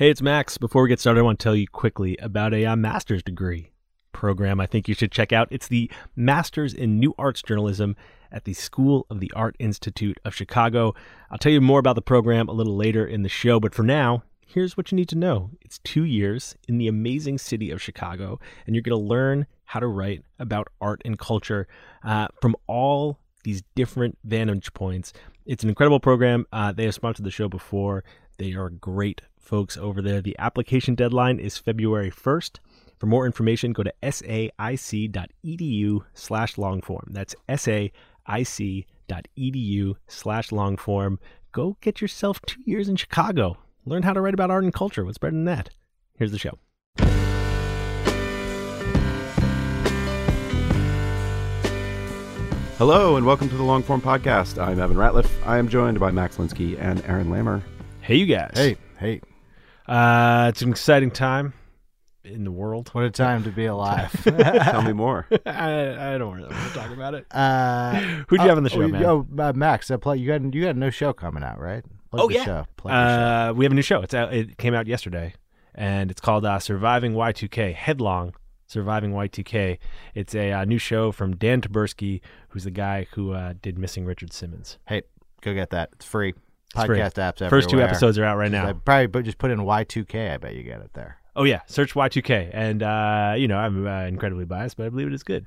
Hey, it's Max. Before we get started, I want to tell you quickly about a uh, master's degree program I think you should check out. It's the Masters in New Arts Journalism at the School of the Art Institute of Chicago. I'll tell you more about the program a little later in the show, but for now, here's what you need to know. It's two years in the amazing city of Chicago, and you're going to learn how to write about art and culture uh, from all these different vantage points. It's an incredible program. Uh, they have sponsored the show before. They are great folks over there. The application deadline is February 1st. For more information, go to saic.edu slash longform. That's saic.edu slash longform. Go get yourself two years in Chicago. Learn how to write about art and culture. What's better than that? Here's the show. Hello and welcome to the Longform Podcast. I'm Evan Ratliff. I am joined by Max Linsky and Aaron Lammer. Hey, you guys. Hey, hey, Uh, it's an exciting time in the world. what a time to be alive. Tell me more. I, I don't want to talk about it. uh, Who'd you have on the show, oh, man? Oh, uh, Max, uh, play, you got you got a new show coming out, right? Plug Oh, the yeah. show. Plug the show. Uh, we have a new show. It's out, it came out yesterday, and it's called uh, "Surviving Y2K." Headlong, "Surviving Y2K." It's a uh, new show from Dan Taberski, who's the guy who uh, did "Missing Richard Simmons." Hey, go get that. It's free. It's free. Podcast apps. First two episodes are out right now. uh, probably, but just put in Y2K. I bet you get it there. Oh yeah, search Y2K, and uh, you know I'm uh, incredibly biased, but I believe it is good.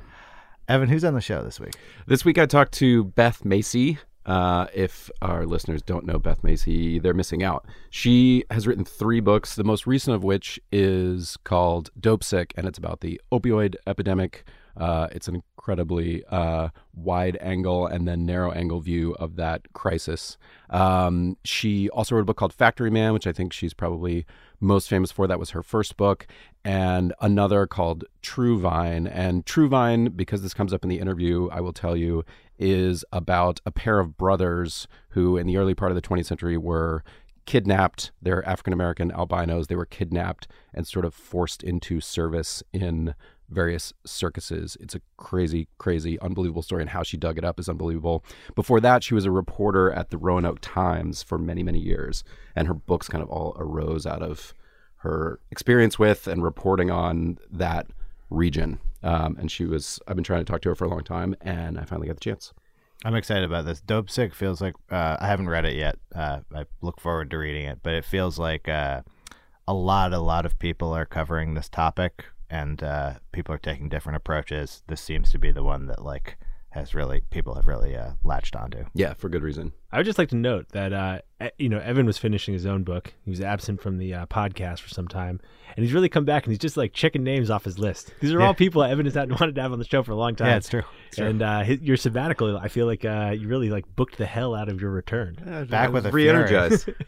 Evan, who's on the show this week? This week I talked to Beth Macy. Uh, if our listeners don't know Beth Macy, they're missing out. She has written three books, the most recent of which is called Dopesick, and it's about the opioid epidemic. Uh, it's an incredibly uh, wide angle and then narrow angle view of that crisis. Um, she also wrote a book called Factory Man, which I think she's probably most famous for. That was her first book, and another called True Vine. And True Vine, because this comes up in the interview, I will tell you, is about a pair of brothers who, in the early part of the 20th century, were kidnapped. They're African American albinos. They were kidnapped and sort of forced into service in various circuses. It's a crazy, crazy, unbelievable story, and how she dug it up is unbelievable. Before that, she was a reporter at the Roanoke Times for many, many years, and her books kind of all arose out of her experience with and reporting on that region. Um, and she was, I've been trying to talk to her for a long time, and I finally got the chance. I'm excited about this. Dopesick feels like uh, I haven't read it yet. Uh, I look forward to reading it, but it feels like uh, a lot, a lot of people are covering this topic, and uh, people are taking different approaches. This seems to be the one that like has really people have really uh, latched onto. Yeah, for good reason. I would just like to note that uh, you know Evan was finishing his own book. He was absent from the uh, podcast for some time, and he's really come back and he's just like checking names off his list. These are Yeah. all people Evan has had wanted to have on the show for a long time. Yeah, it's true. It's true. And uh, his, your sabbatical, I feel like uh, you really like booked the hell out of your return. Back with a fury. re-energized.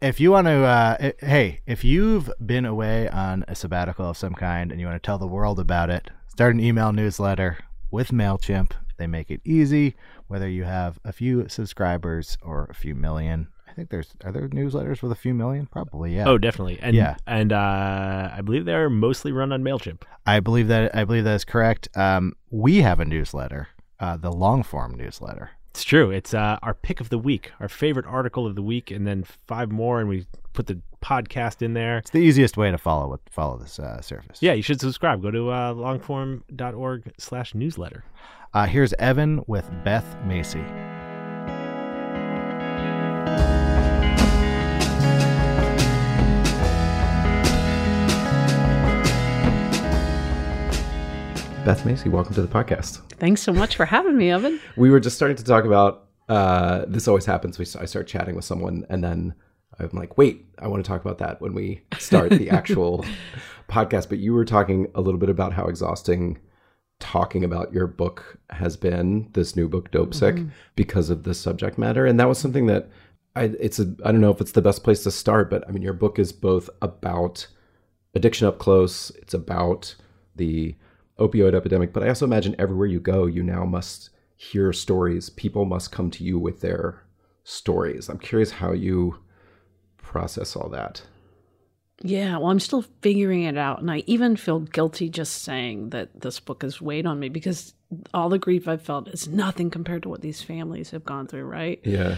If you want to, uh, i- hey, if you've been away on a sabbatical of some kind and you want to tell the world about it, start an email newsletter with MailChimp. They make it easy, whether you have a few subscribers or a few million. I think there's, are there newsletters with a few million? Probably, yeah. Oh, definitely. And Yeah. and uh, I believe they're mostly run on Mailchimp. I believe that, I believe that is correct. Um, we have a newsletter, uh, the long form newsletter. It's true. It's uh, our pick of the week, our favorite article of the week, and then five more, and we put the podcast in there. It's the easiest way to follow what follow this uh, service. Yeah, you should subscribe. Go to uh, longform.org slash newsletter. Uh, here's Evan with Beth Macy. Beth Macy, welcome to the podcast. Thanks so much for having me, Evan. We were just starting to talk about uh, this. Always happens. We I start chatting with someone, and then I'm like, "Wait, I want to talk about that when we start the actual podcast." But you were talking a little bit about how exhausting talking about your book has been, this new book, Dopesick, mm-hmm. because of the subject matter, and that was something that I. It's a. I don't know if it's the best place to start, but I mean, your book is both about addiction up close. It's about the opioid epidemic, but I also imagine everywhere you go, you now must hear stories. People must come to you with their stories. I'm curious how you process all that. Yeah, well, I'm still figuring it out. And I even feel guilty just saying that this book has weighed on me because all the grief I've felt is nothing compared to what these families have gone through, right? Yeah.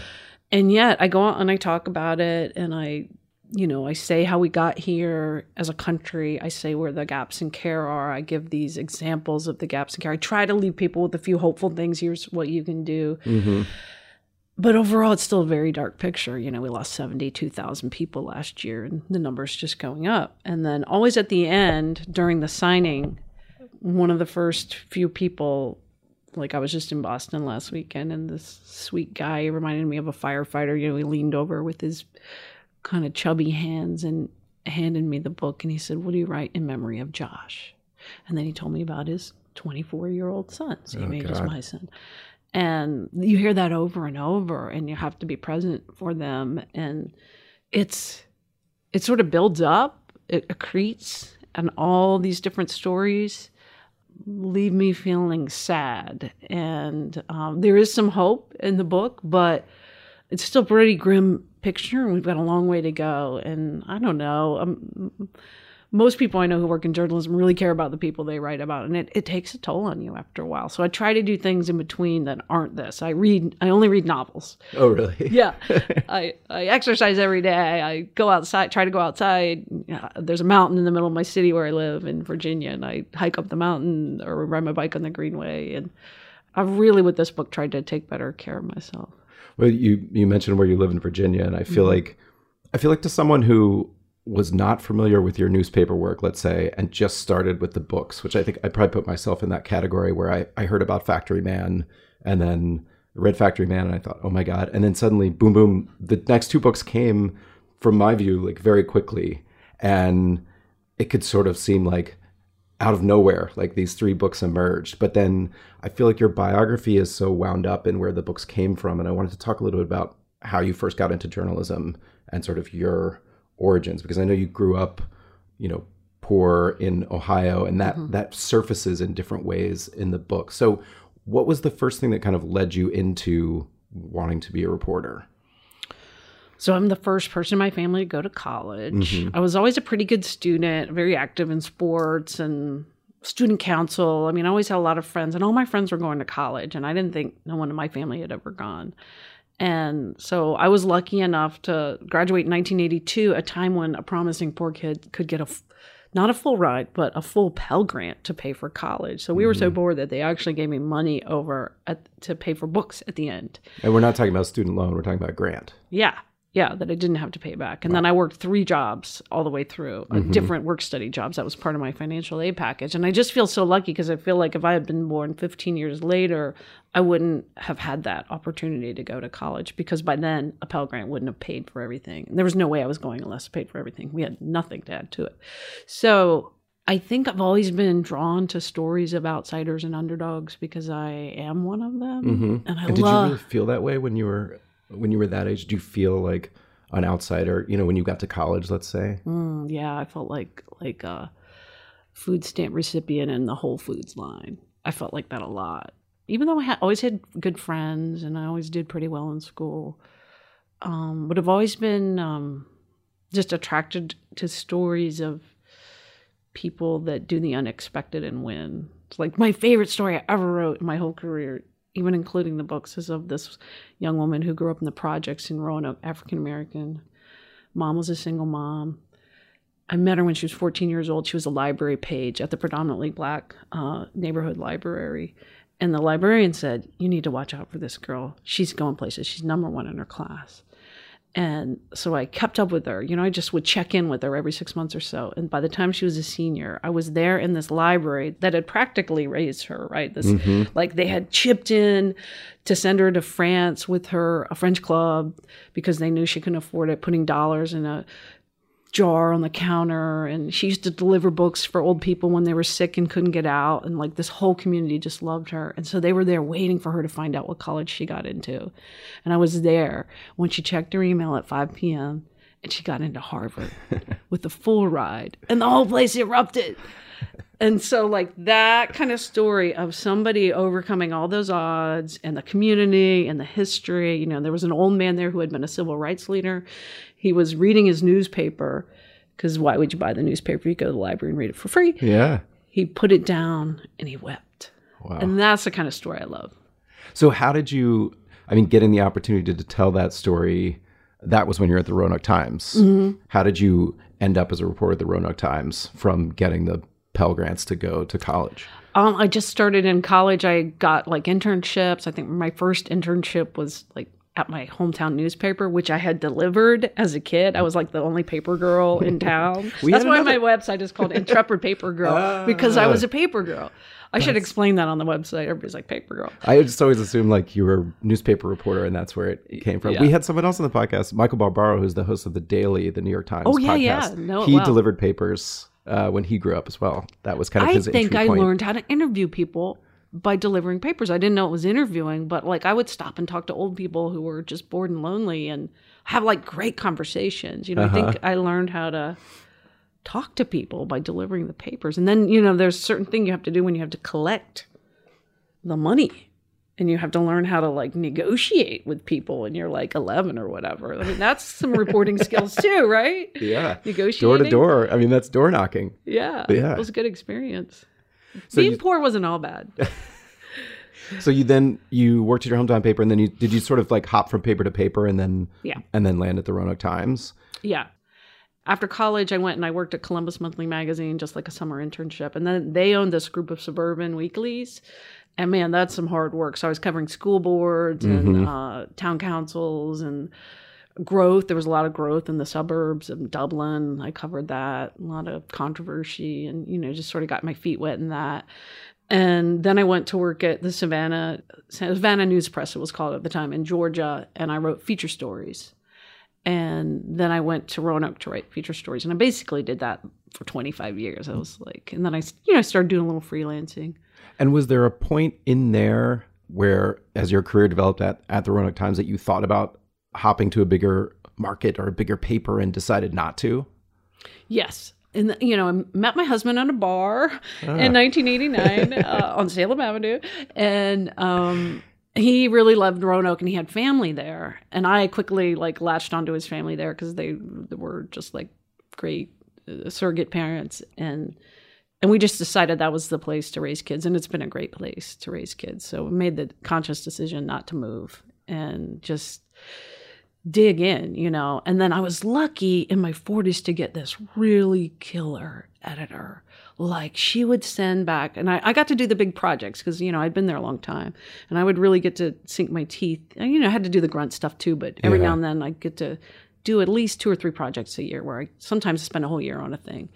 And yet I go out and I talk about it and I you know, I say how we got here as a country. I say where the gaps in care are. I give these examples of the gaps in care. I try to leave people with a few hopeful things. Here's what you can do. Mm-hmm. But overall, it's still a very dark picture. You know, we lost 72,000 people last year, and the number's just going up. And then, always at the end, during the signing, one of the first few people like I was just in Boston last weekend, and this sweet guy reminded me of a firefighter. You know, he leaned over with his kind of chubby hands and handed me the book and he said, What do you write in memory of Josh? And then he told me about his 24 year old son. So he oh, made God. my son. And you hear that over and over, and you have to be present for them. And it's, it sort of builds up, it accretes, and all these different stories leave me feeling sad. And um, there is some hope in the book, but it's still a pretty grim picture and we've got a long way to go and i don't know um, most people i know who work in journalism really care about the people they write about and it, it takes a toll on you after a while. So i try to do things in between that aren't this. I read i only read novels. Oh really? Yeah. I i exercise every day. I go outside try to go outside. There's a mountain in the middle of my city where i live in virginia and i hike up the mountain or ride my bike on the greenway and i've really with this book tried to take better care of myself. Well, you you mentioned where you live in Virginia, and I feel mm-hmm. like I feel like to someone who was not familiar with your newspaper work, let's say, and just started with the books, which I think I probably put myself in that category where I, I heard about Factory Man and then read Factory Man and I thought, oh my God. And then suddenly, boom, boom, the next two books came from my view, like very quickly. And it could sort of seem like out of nowhere, like these three books emerged. But then I feel like your biography is so wound up in where the books came from. And I wanted to talk a little bit about how you first got into journalism and sort of your origins, because I know you grew up, you know, poor in Ohio, and that mm-hmm. that surfaces in different ways in the book. So, what was the first thing that kind of led you into wanting to be a reporter? So I'm the first person in my family to go to college. Mm-hmm. I was always a pretty good student, very active in sports and student council. I mean, I always had a lot of friends, and all my friends were going to college, and I didn't think no one in my family had ever gone. And so I was lucky enough to graduate in 1982, a time when a promising poor kid could get a not a full ride, but a full Pell Grant to pay for college. So we mm-hmm. were so mm-hmm. bored that they actually gave me money over at, to pay for books at the end. And we're not talking about student loan; we're talking about grant. Yeah, yeah, that I didn't have to pay back. And wow. then I worked three jobs all the way through, uh, mm-hmm. different work study jobs. That was part of my financial aid package. And I just feel so lucky because I feel like if I had been born 15 years later, I wouldn't have had that opportunity to go to college because by then a Pell Grant wouldn't have paid for everything. And there was no way I was going unless it paid for everything. We had nothing to add to it. So I think I've always been drawn to stories of outsiders and underdogs because I am one of them. Mm-hmm. And I and love. Did you really feel that way when you were when you were that age? Do you feel like an outsider? You know, when you got to college, let's say. Mm, yeah, I felt like like a food stamp recipient in the Whole Foods line. I felt like that a lot, even though I always had good friends and I always did pretty well in school. Um, but I've always been um, just attracted to stories of people that do the unexpected and win. It's like my favorite story I ever wrote in my whole career even including the books, is of this young woman who grew up in the projects in Roanoke, African American, Mom was a single mom. I met her when she was 14 years old. She was a library page at the predominantly black uh, neighborhood library. And the librarian said, You need to watch out for this girl. She's going places. She's number one in her class. And so I kept up with her. You know, I just would check in with her every six months or so. And by the time she was a senior, I was there in this library that had practically raised her, right? This, mm-hmm. like, they had chipped in to send her to France with her, a French club, because they knew she couldn't afford it, putting dollars in a jar on the counter and she used to deliver books for old people when they were sick and couldn't get out and like this whole community just loved her. And so they were there waiting for her to find out what college she got into. And i was there when she checked her email at 5 p.m and she got into harvard with a full ride and the whole place erupted and so like that kind of story of somebody overcoming all those odds and the community and the history you know there was an old man there who had been a civil rights leader he was reading his newspaper because why would you buy the newspaper you go to the library and read it for free Yeah. he put it down and he wept Wow. and that's the kind of story i love So how did you? I mean, getting the opportunity to tell that story. That was when you're at the Roanoke Times. Mm-hmm. How did you end up as a reporter at the Roanoke Times from getting the Pell Grants to go to college? Um, I just started in college. I got like internships. I think my first internship was like at my hometown newspaper, which I had delivered as a kid. I was like the only paper girl in town. That's why another- my website is called Intrepid Paper Girl because I was a paper girl. I should explain that on the website. Everybody's like paper girl. I just always assumed like you were a newspaper reporter and that's where it came from. Yeah. We had someone else on the podcast, Michael Barbaro, who's the host of the Daily, the New York Times Oh, yeah, podcast. yeah. It he well. delivered papers uh, when he grew up as well. That was kind of I his think entry I point. learned how to interview people by delivering papers. I didn't know it was interviewing, but like I would stop and talk to old people who were just bored and lonely and have like great conversations. You know, I Uh-huh. think I learned how to talk to people by delivering the papers. And then, you know, there's a certain thing you have to do when you have to collect the money. And you have to learn how to like negotiate with people when you're like 11 or whatever. I mean, that's some reporting skills too, right? Yeah. Negotiating. Door to door. I mean, that's door knocking. Yeah. Yeah. It was a good experience. So Being you- poor wasn't all bad. So you then you worked at your hometown paper, and then you did you sort of like hop from paper to paper, and then Yeah. and then land at the Roanoke Times. Yeah. After college, I went and I worked at Columbus Monthly Magazine, just like a summer internship. And then they owned this group of suburban weeklies. And man, that's some hard work. So I was covering school boards and uh, town councils and growth. There was a lot of growth in the suburbs of Dublin. I covered that, a lot of controversy, and, you know, just sort of got my feet wet in that. And then I went to work at the Savannah, Savannah News Press, it was called at the time, in Georgia. And I wrote feature stories and then I went to Roanoke to write feature stories, and I basically did that for 25 years. I was like, and then I, you know, I started doing a little freelancing. And was there a point in there where, as your career developed at at the Roanoke Times, that you thought about hopping to a bigger market or a bigger paper and decided not to? Yes, and you know, I met my husband at a bar in 1989 uh, on Salem Avenue, and um, he really loved Roanoke, and he had family there, and I quickly like latched onto his family there because they, were just like great uh, surrogate parents, and and we just decided that was the place to raise kids, and it's been a great place to raise kids. So we made the conscious decision not to move and just dig in, you know. And then I was lucky in my 40s to get this really killer editor. Like she would send back, and I, I got to do the big projects because, you know, I'd been there a long time and I would really get to sink my teeth. And, you know, I had to do the grunt stuff too, but every Yeah. now and then I get to do at least two or three projects a year where I sometimes spend a whole year on a thing,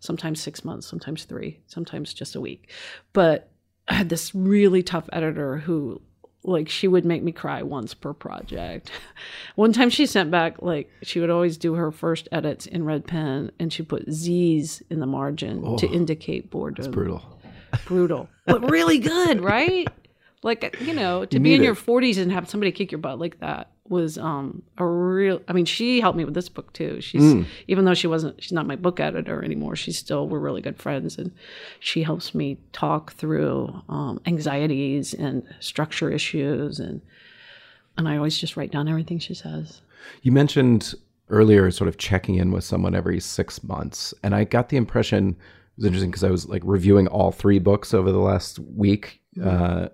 sometimes six months, sometimes three, sometimes just a week. But I had this really tough editor who like she would make me cry once per project. One time she sent back like she would always do her first edits in red pen and she put Z's in the margin to indicate boredom. Brutal. Brutal. But really good, right? Like you know, to You be in need your 40s and have somebody kick your butt like that was um a real I mean, she helped me with this book too. She's Mm. even though she wasn't she's not my book editor anymore, she's still we're really good friends and she helps me talk through um, anxieties and structure issues and and I always just write down everything she says. You mentioned earlier sort of checking in with someone every six months. And I got the impression, it was interesting because I was like reviewing all three books over the last week uh,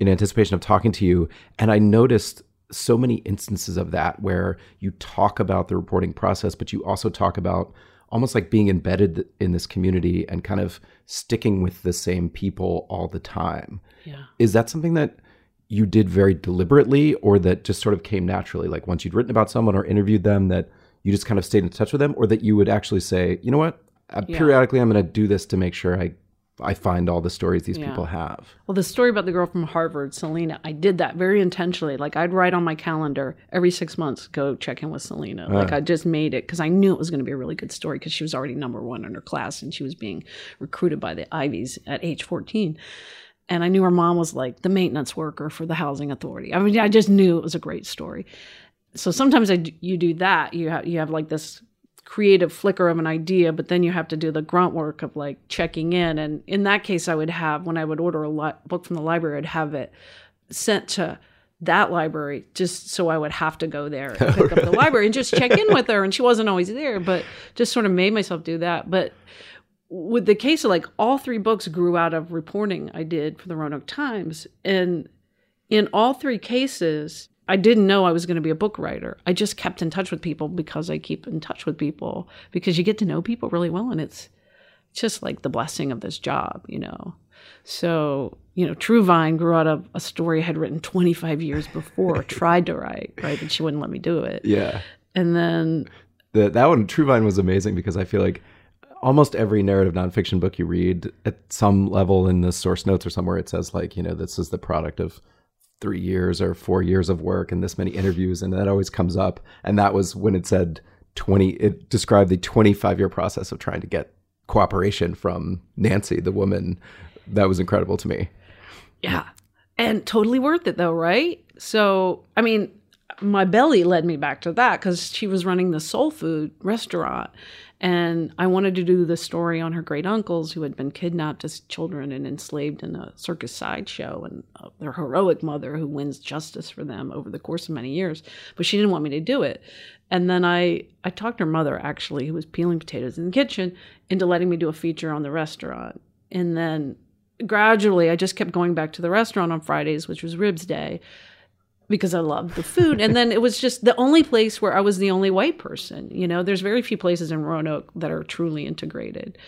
in anticipation of talking to you. And I noticed so many instances of that where you talk about the reporting process, but you also talk about almost like being embedded in this community and kind of sticking with the same people all the time. Yeah. Is that something that you did very deliberately or that just sort of came naturally? Like once you'd written about someone or interviewed them, that you just kind of stayed in touch with them, or that you would actually say, you know what, uh, Yeah. periodically I'm going to do this to make sure I I find all the stories these Yeah. people have. Well, the story about the girl from Harvard, Selena, I did that very intentionally. Like I'd write on my calendar every six months, go check in with Selena. Uh. Like I just made it because I knew it was going to be a really good story because she was already number one in her class and she was being recruited by the Ivies at age 14. And I knew her mom was like the maintenance worker for the housing authority. I mean, I just knew it was a great story. So sometimes I, you do that. You have you have like this creative flicker of an idea, but then you have to do the grunt work of like checking in. And in that case, I would have when I would order a li- book from the library, I'd have it sent to that library just so I would have to go there and pick up the library and just check in with her. And she wasn't always there, but just sort of made myself do that. But with the case of like all three books grew out of reporting I did for the Roanoke Times. And in all three cases, I didn't know I was going to be a book writer. I just kept in touch with people because I keep in touch with people because you get to know people really well and it's just like the blessing of this job, you know. So, you know, True Vine grew out of a story I had written 25 years before, tried to write, right? But she wouldn't let me do it. Yeah. And then, The, that one, True Vine, was amazing because I feel like almost every narrative nonfiction book you read, at some level in the source notes or somewhere, it says like, you know, this is the product of three years or four years of work and this many interviews, and that always comes up. And that was when it said twenty. It described the twenty-five year process of trying to get cooperation from Nancy, the woman. That was incredible to me. yeah. And totally worth it though, right? So, I mean, my belly led me back to that because she was running the soul food restaurant. And I wanted to do the story on her great uncles who had been kidnapped as children and enslaved in a circus sideshow, and uh, their heroic mother who wins justice for them over the course of many years. But she didn't want me to do it. And then I, I talked her mother, actually, who was peeling potatoes in the kitchen, into letting me do a feature on the restaurant. And then gradually, I just kept going back to the restaurant on Fridays, which was Ribs Day because I loved the food. And then it was just the only place where I was the only white person. You know, there's very few places in Roanoke that are truly integrated.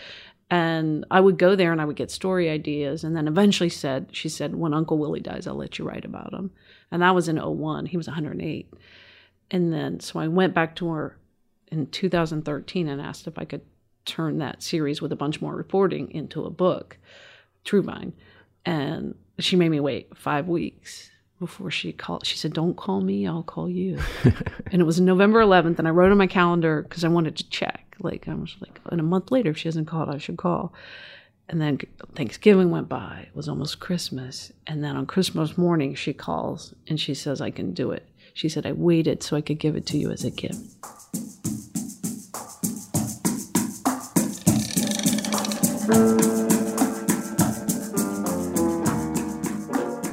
And I would go there and I would get story ideas. And then eventually said, she said, when Uncle Willie dies, I'll let you write about him. And that was in 01. He was 108. And then, so I went back to her in 2013 and asked if I could turn that series with a bunch more reporting into a book, True Vine. And she made me wait five weeks before she called. She said, Don't call me, I'll call you. and it was November 11th, and I wrote on my calendar because I wanted to check. Like, I was like, and a month later, if she hasn't called, I should call. And then Thanksgiving went by. It was almost Christmas. And then on Christmas morning, she calls and she says, I can do it. She said, I waited so I could give it to you as a gift.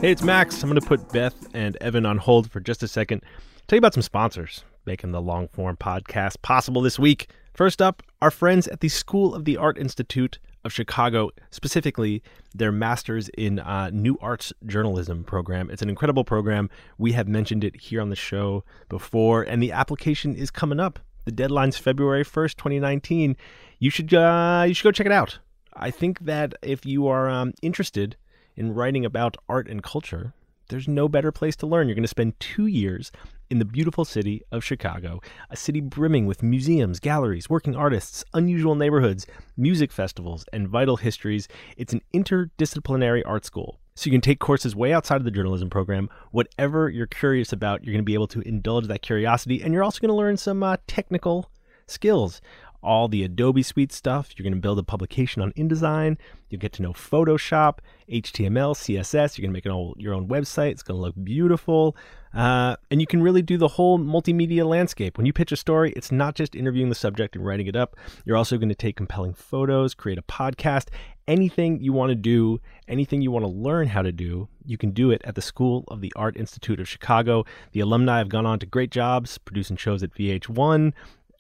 Hey, it's Max. I'm going to put Beth and Evan on hold for just a second. Tell you about some sponsors making the long form podcast possible this week. First up, our friends at the School of the Art Institute of Chicago, specifically their Masters in uh, New Arts Journalism program. It's an incredible program. We have mentioned it here on the show before, and the application is coming up. The deadline's February 1st, 2019. You should, uh, you should go check it out. I think that if you are um, interested in writing about art and culture, there's no better place to learn. You're going to spend two years in the beautiful city of Chicago, a city brimming with museums, galleries, working artists, unusual neighborhoods, music festivals, and vital histories. It's an interdisciplinary art school. So you can take courses way outside of the journalism program. Whatever you're curious about, you're going to be able to indulge that curiosity, and you're also going to learn some uh, technical skills all the Adobe Suite stuff. You're going to build a publication on InDesign. You'll get to know Photoshop, HTML, CSS. You're going to make an all, your own website. It's going to look beautiful. Uh, and you can really do the whole multimedia landscape. When you pitch a story, it's not just interviewing the subject and writing it up. You're also going to take compelling photos, create a podcast, anything you want to do, anything you want to learn how to do, you can do it at the School of the Art Institute of Chicago. The alumni have gone on to great jobs producing shows at VH1,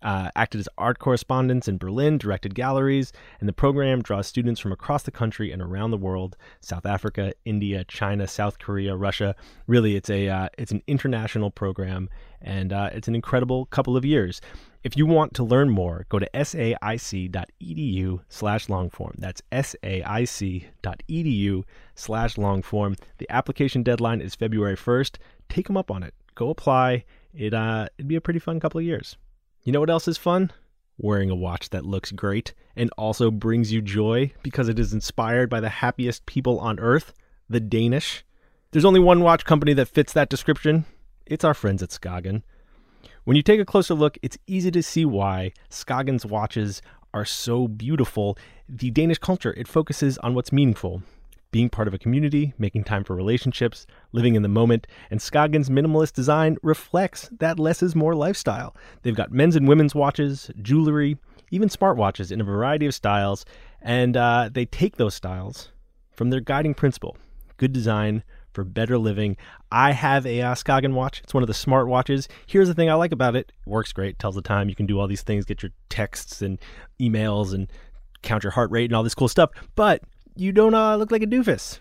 uh, acted as art correspondents in Berlin, directed galleries, and the program draws students from across the country and around the world: South Africa, India, China, South Korea, Russia. Really, it's a uh, it's an international program, and uh, it's an incredible couple of years. If you want to learn more, go to saic.edu slash longform. That's saic.edu slash longform. The application deadline is February 1st. Take them up on it. Go apply. It, uh, it'd be a pretty fun couple of years. You know what else is fun? Wearing a watch that looks great and also brings you joy because it is inspired by the happiest people on earth, the Danish. There's only one watch company that fits that description. It's our friends at Skagen. When you take a closer look, it's easy to see why Skagen's watches are so beautiful. The Danish culture, it focuses on what's meaningful. Being part of a community, making time for relationships, living in the moment, and Skagen's minimalist design reflects that less is more lifestyle. They've got men's and women's watches, jewelry, even smartwatches in a variety of styles, and uh, they take those styles from their guiding principle good design for better living. I have a uh, Skagen watch. It's one of the smart watches. Here's the thing I like about it. It works great, tells the time. You can do all these things, get your texts and emails and count your heart rate and all this cool stuff. But you don't uh, look like a doofus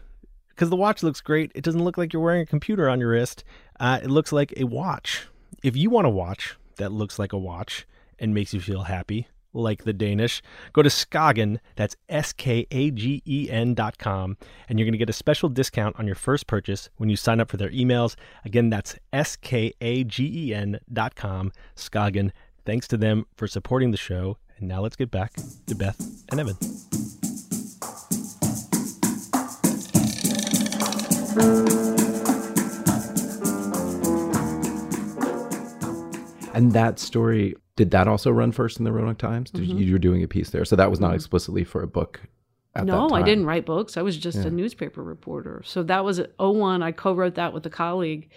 because the watch looks great. It doesn't look like you're wearing a computer on your wrist. Uh, it looks like a watch. If you want a watch that looks like a watch and makes you feel happy, like the Danish, go to Skagen, that's S K A G E N dot com, and you're going to get a special discount on your first purchase when you sign up for their emails. Again, that's S K A G E N dot com, Skagen. Thanks to them for supporting the show. And now let's get back to Beth and Evan. And that story, did that also run first in the Roanoke Times? Did you, you were doing a piece there, so that was not explicitly for a book. At no, I didn't write books. I was just a newspaper reporter. So that was at 01. I co-wrote that with a colleague,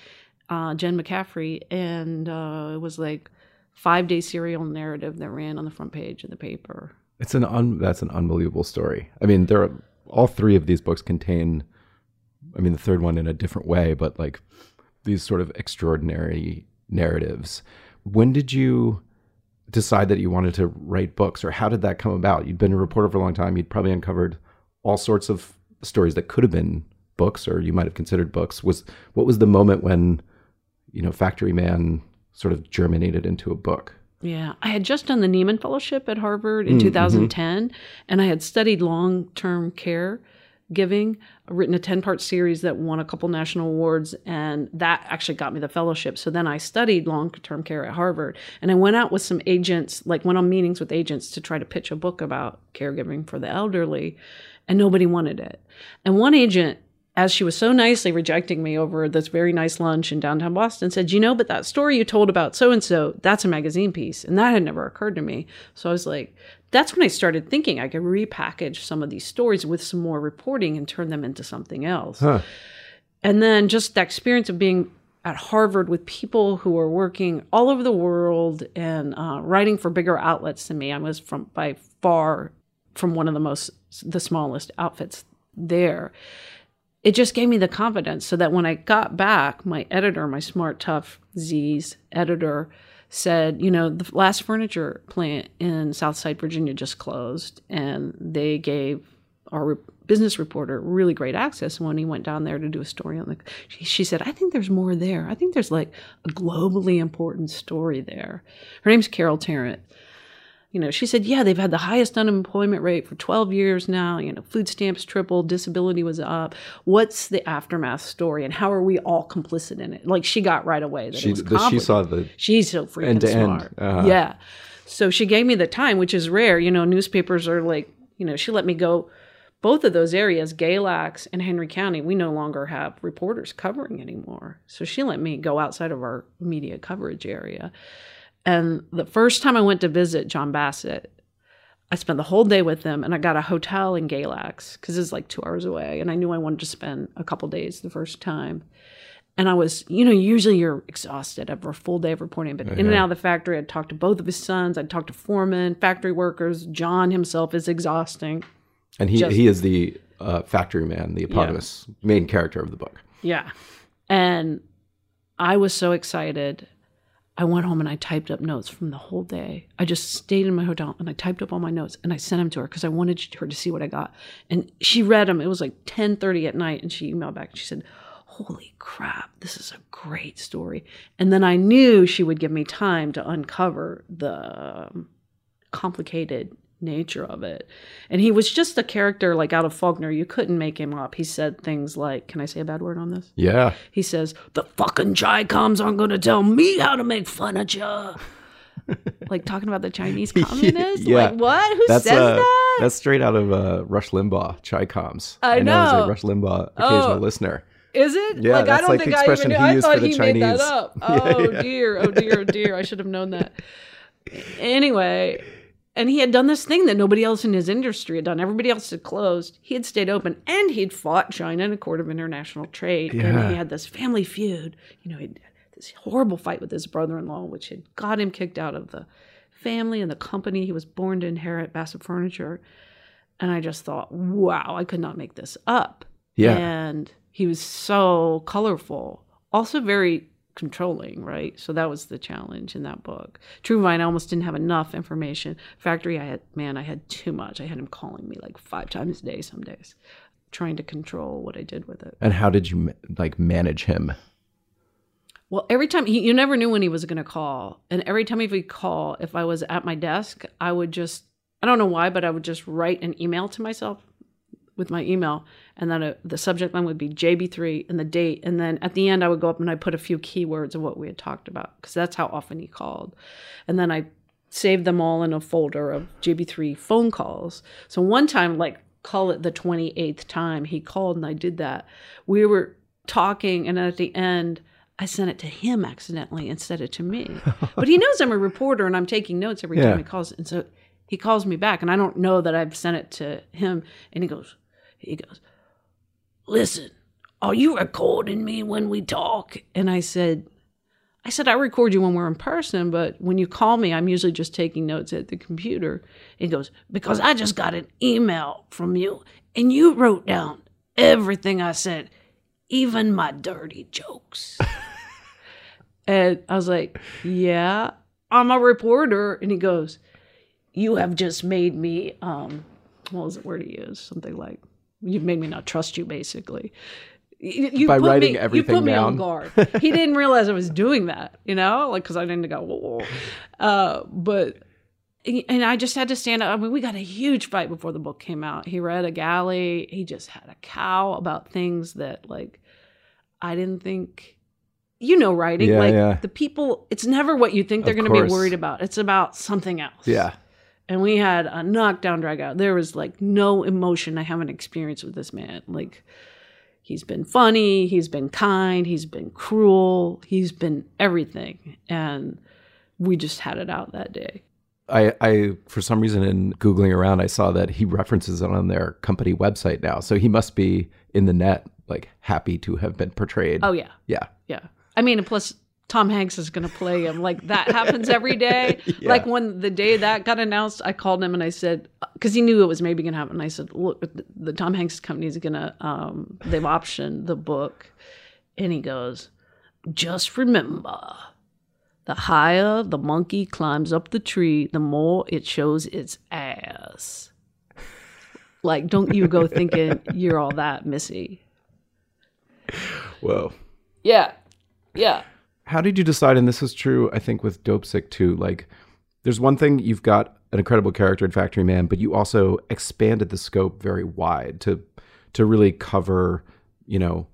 uh, Jen McCaffrey, and uh, it was like five day serial narrative that ran on the front page of the paper. It's an un, that's an unbelievable story. I mean, there are all three of these books contain. I mean, the third one in a different way, but like these sort of extraordinary narratives. When did you decide that you wanted to write books, or how did that come about? You'd been a reporter for a long time. You'd probably uncovered all sorts of stories that could have been books, or you might have considered books. Was what was the moment when, you know, Factory Man sort of germinated into a book? Yeah, I had just done the Nieman Fellowship at Harvard in mm, mm-hmm. 2010, and I had studied long term care giving, written a 10 part series that won a couple national awards, and that actually got me the fellowship. So then I studied long term care at Harvard, and I went out with some agents, like went on meetings with agents to try to pitch a book about caregiving for the elderly, and nobody wanted it. And one agent as she was so nicely rejecting me over this very nice lunch in downtown Boston, said, You know, but that story you told about so and so, that's a magazine piece. And that had never occurred to me. So I was like, That's when I started thinking I could repackage some of these stories with some more reporting and turn them into something else. And then just the experience of being at Harvard with people who are working all over the world and uh, writing for bigger outlets than me. I was from by far from one of the most the smallest outfits there it just gave me the confidence so that when I got back, my editor, my smart, tough Z's editor, said, you know, the last furniture plant in Southside, Virginia just closed, and they gave our re- business reporter really great access when he went down there to do a story on the. She, she said, I think there's more there. I think there's like a globally important story there. Her name's Carol Tarrant you know, she said, yeah, they've had the highest unemployment rate for 12 years now. You know, food stamps tripled, disability was up. What's the aftermath story, and how are we all complicit in it? Like she got right away that She it was the, she saw the She's so freaking end to end. smart. Uh-huh. Yeah. So she gave me the time, which is rare. You know, newspapers are like, you know, she let me go. Both of those areas, Galax and Henry County, we no longer have reporters covering anymore. So she let me go outside of our media coverage area. And the first time I went to visit John Bassett, I spent the whole day with him and I got a hotel in Galax because it's like two hours away. And I knew I wanted to spend a couple days the first time. And I was, you know, usually you're exhausted after a full day of reporting, but in and out of the factory, I'd talked to both of his sons, I'd talked to foremen, factory workers. John himself is exhausting. and he Just- he is the uh, factory man, the eponymous main character of the book. Yeah. And I was so excited. I went home and I typed up notes from the whole day. I just stayed in my hotel and I typed up all my notes and I sent them to her because I wanted her to see what I got. And she read them. It was like 10:30 at night and she emailed back and she said, "Holy crap, this is a great story." And then I knew she would give me time to uncover the um, complicated nature of it. And he was just a character like out of Faulkner. You couldn't make him up. He said things like, "Can I say a bad word on this?" Yeah. He says, "The fucking Chicoms aren't going to tell me how to make fun of you." like talking about the Chinese communists. Yeah. Like what? Who That's says uh, that? that's straight out of uh, Rush Limbaugh, Chicoms. I know. he's know. a Rush Limbaugh occasional Oh. listener. Is it? Yeah, like I that's don't like think the I even expression knew. he I used thought for the made that Chinese. up. Yeah, Oh yeah. dear, oh dear, oh dear. I should have known that. Anyway, and he had done this thing that nobody else in his industry had done. Everybody else had closed. He had stayed open, and he'd fought China in a court of international trade. And he had this family feud. You know, he had this horrible fight with his brother-in-law, which had got him kicked out of the family and the company he was born to inherit, Bassett Furniture. And I just thought, wow, I could not make this up. Yeah. And he was so colorful, also very controlling, right? So that was the challenge in that book. True Vine, I almost didn't have enough information. Factory, I had, man, I had too much. I had him calling me like five times a day some days, trying to control what I did with it. And how did you like manage him? Well, every time he, you never knew when he was going to call, and every time he would call, if I was at my desk, I would just I don't know why, but I would just write an email to myself with my email, and then uh the subject line would be JB3 and the date, and then at the end I would go up and I put a few keywords of what we had talked about because that's how often he called, and then I saved them all in a folder of JB3 phone calls. So one time, like call it the 28th time he called and I did that, we were talking and at the end I sent it to him accidentally instead of to me. but he knows I'm a reporter and I'm taking notes every Yeah. time he calls. And so he calls me back and I don't know that I've sent it to him. And he goes, he goes, listen, are you recording me when we talk? And I said, I said, I record you when we're in person, but when you call me, I'm usually just taking notes at the computer. He goes, Because I just got an email from you and you wrote down everything I said, even my dirty jokes. and I was like, Yeah, I'm a reporter. And he goes, You have just made me, um, what was the word he used? Something like, You've made me not trust you, basically. You, By put writing me, everything you put me on guard. he didn't realize I was doing that, you know, like because I didn't go, whoa, whoa. Uh, but and I just had to stand up. I mean, we got a huge fight before the book came out. He read a galley. He just had a cow about things that like I didn't think. You know, writing Yeah, like yeah. the people. It's never what you think they're going to be worried about. It's about something else Yeah. And we had a knockdown drag out. There was like no emotion I haven't experienced with this man. Like he's been funny, he's been kind, he's been cruel, he's been everything. And we just had it out that day. I, I, for some reason, in Googling around, I saw that he references it on their company website now. So he must be in the net, like happy to have been portrayed. Oh yeah. yeah. Yeah. I mean, plus Tom Hanks is going to play him. Like that happens every day. Like when the day that got announced, I called him and I said, because he knew it was maybe going to happen. I said, look, the, the Tom Hanks company is going to, um, they've optioned the book. And he goes, just remember, the higher the monkey climbs up the tree, the more it shows its ass. Like, don't you go thinking you're all that, Missy. Well, Yeah. Yeah. How did you decide? And this is true, I think, with Dopesick too. Like, there's one thing you've got an incredible character in Factory Man, but you also expanded the scope very wide to to really cover, you know,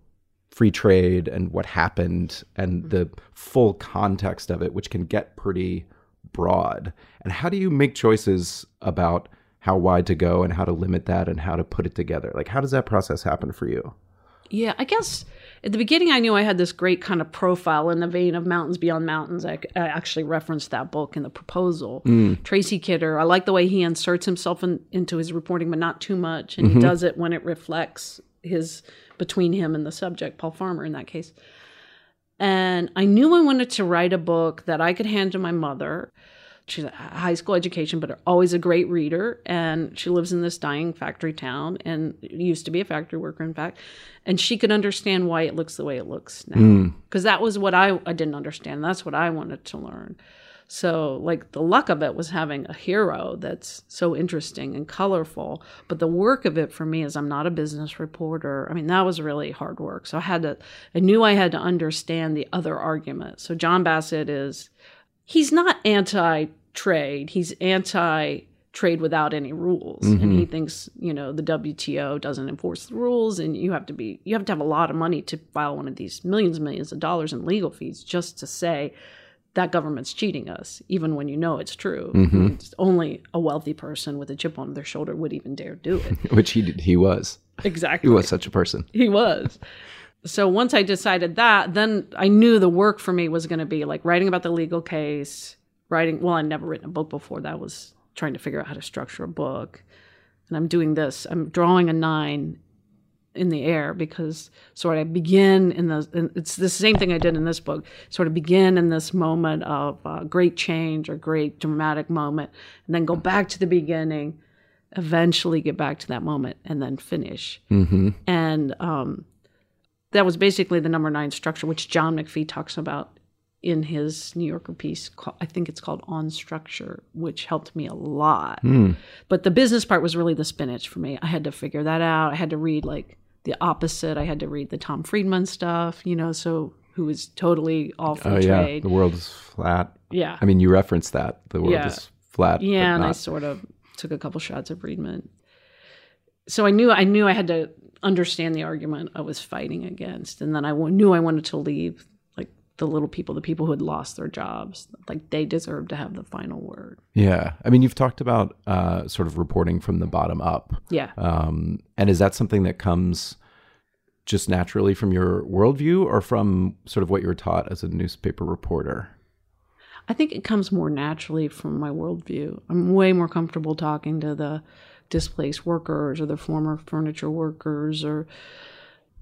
free trade and what happened and mm-hmm. the full context of it, which can get pretty broad. And how do you make choices about how wide to go and how to limit that and how to put it together? Like, how does that process happen for you? Yeah, I guess at the beginning I knew I had this great kind of profile in the vein of Mountains Beyond Mountains. I, I actually referenced that book in the proposal. Mm. Tracy Kidder, I like the way he inserts himself in, into his reporting, but not too much. And he mm-hmm. does it when it reflects his between him and the subject, Paul Farmer in that case. And I knew I wanted to write a book that I could hand to my mother She's a high school education, but always a great reader. And she lives in this dying factory town and used to be a factory worker, in fact. And she could understand why it looks the way it looks now. Hmm. Because that was what I, I didn't understand. That's what I wanted to learn. So, like, the luck of it was having a hero that's so interesting and colorful. But the work of it for me is I'm not a business reporter. I mean, that was really hard work. So, I had to, I knew I had to understand the other argument. So, John Bassett is, he's not anti trade, he's anti trade without any rules. And he mm-hmm. thinks you know the WTO doesn't enforce the rules and you have to be you have to have a lot of money to file one of these millions and millions of dollars in legal fees just to say that government's cheating us even when you know it's true. Mm-hmm. It's only a wealthy person with a chip on their shoulder would even dare do it. Which he did, he was. exactly. He was such a person. he was. So once I decided that, then I knew the work for me was going to be like writing about the legal case, writing. Well, I'd never written a book before. That was trying to figure out how to structure a book. And I'm doing this. I'm drawing a nine in the air because sort of begin in the. And it's the same thing I did in this book. Sort of begin in this moment of uh, great change or great dramatic moment, and then go back to the beginning. Eventually, get back to that moment, and then finish Mm-hmm. and um, that was basically the number nine structure, which John McPhee talks about in his New Yorker piece. I think it's called On Structure, which helped me a lot. Hmm. But the business part was really the spinach for me. I had to figure that out. I had to read like the opposite. I had to read the Tom Friedman stuff, you know, so who is totally all for Oh yeah, the world is flat. Yeah. I mean, you referenced that the world Yeah. is flat. Yeah, and I sort of took a couple shots of Friedman. So I knew I knew I had to understand the argument I was fighting against, and then I w- knew I wanted to leave like the little people, the people who had lost their jobs, like they deserved to have the final word. yeah. I mean, you've talked about uh, sort of reporting from the bottom up. Yeah, Um, and is that something that comes just naturally from your worldview or from sort of what you were taught as a newspaper reporter? I think it comes more naturally from my worldview. I'm way more comfortable talking to the displaced workers or the former furniture workers or,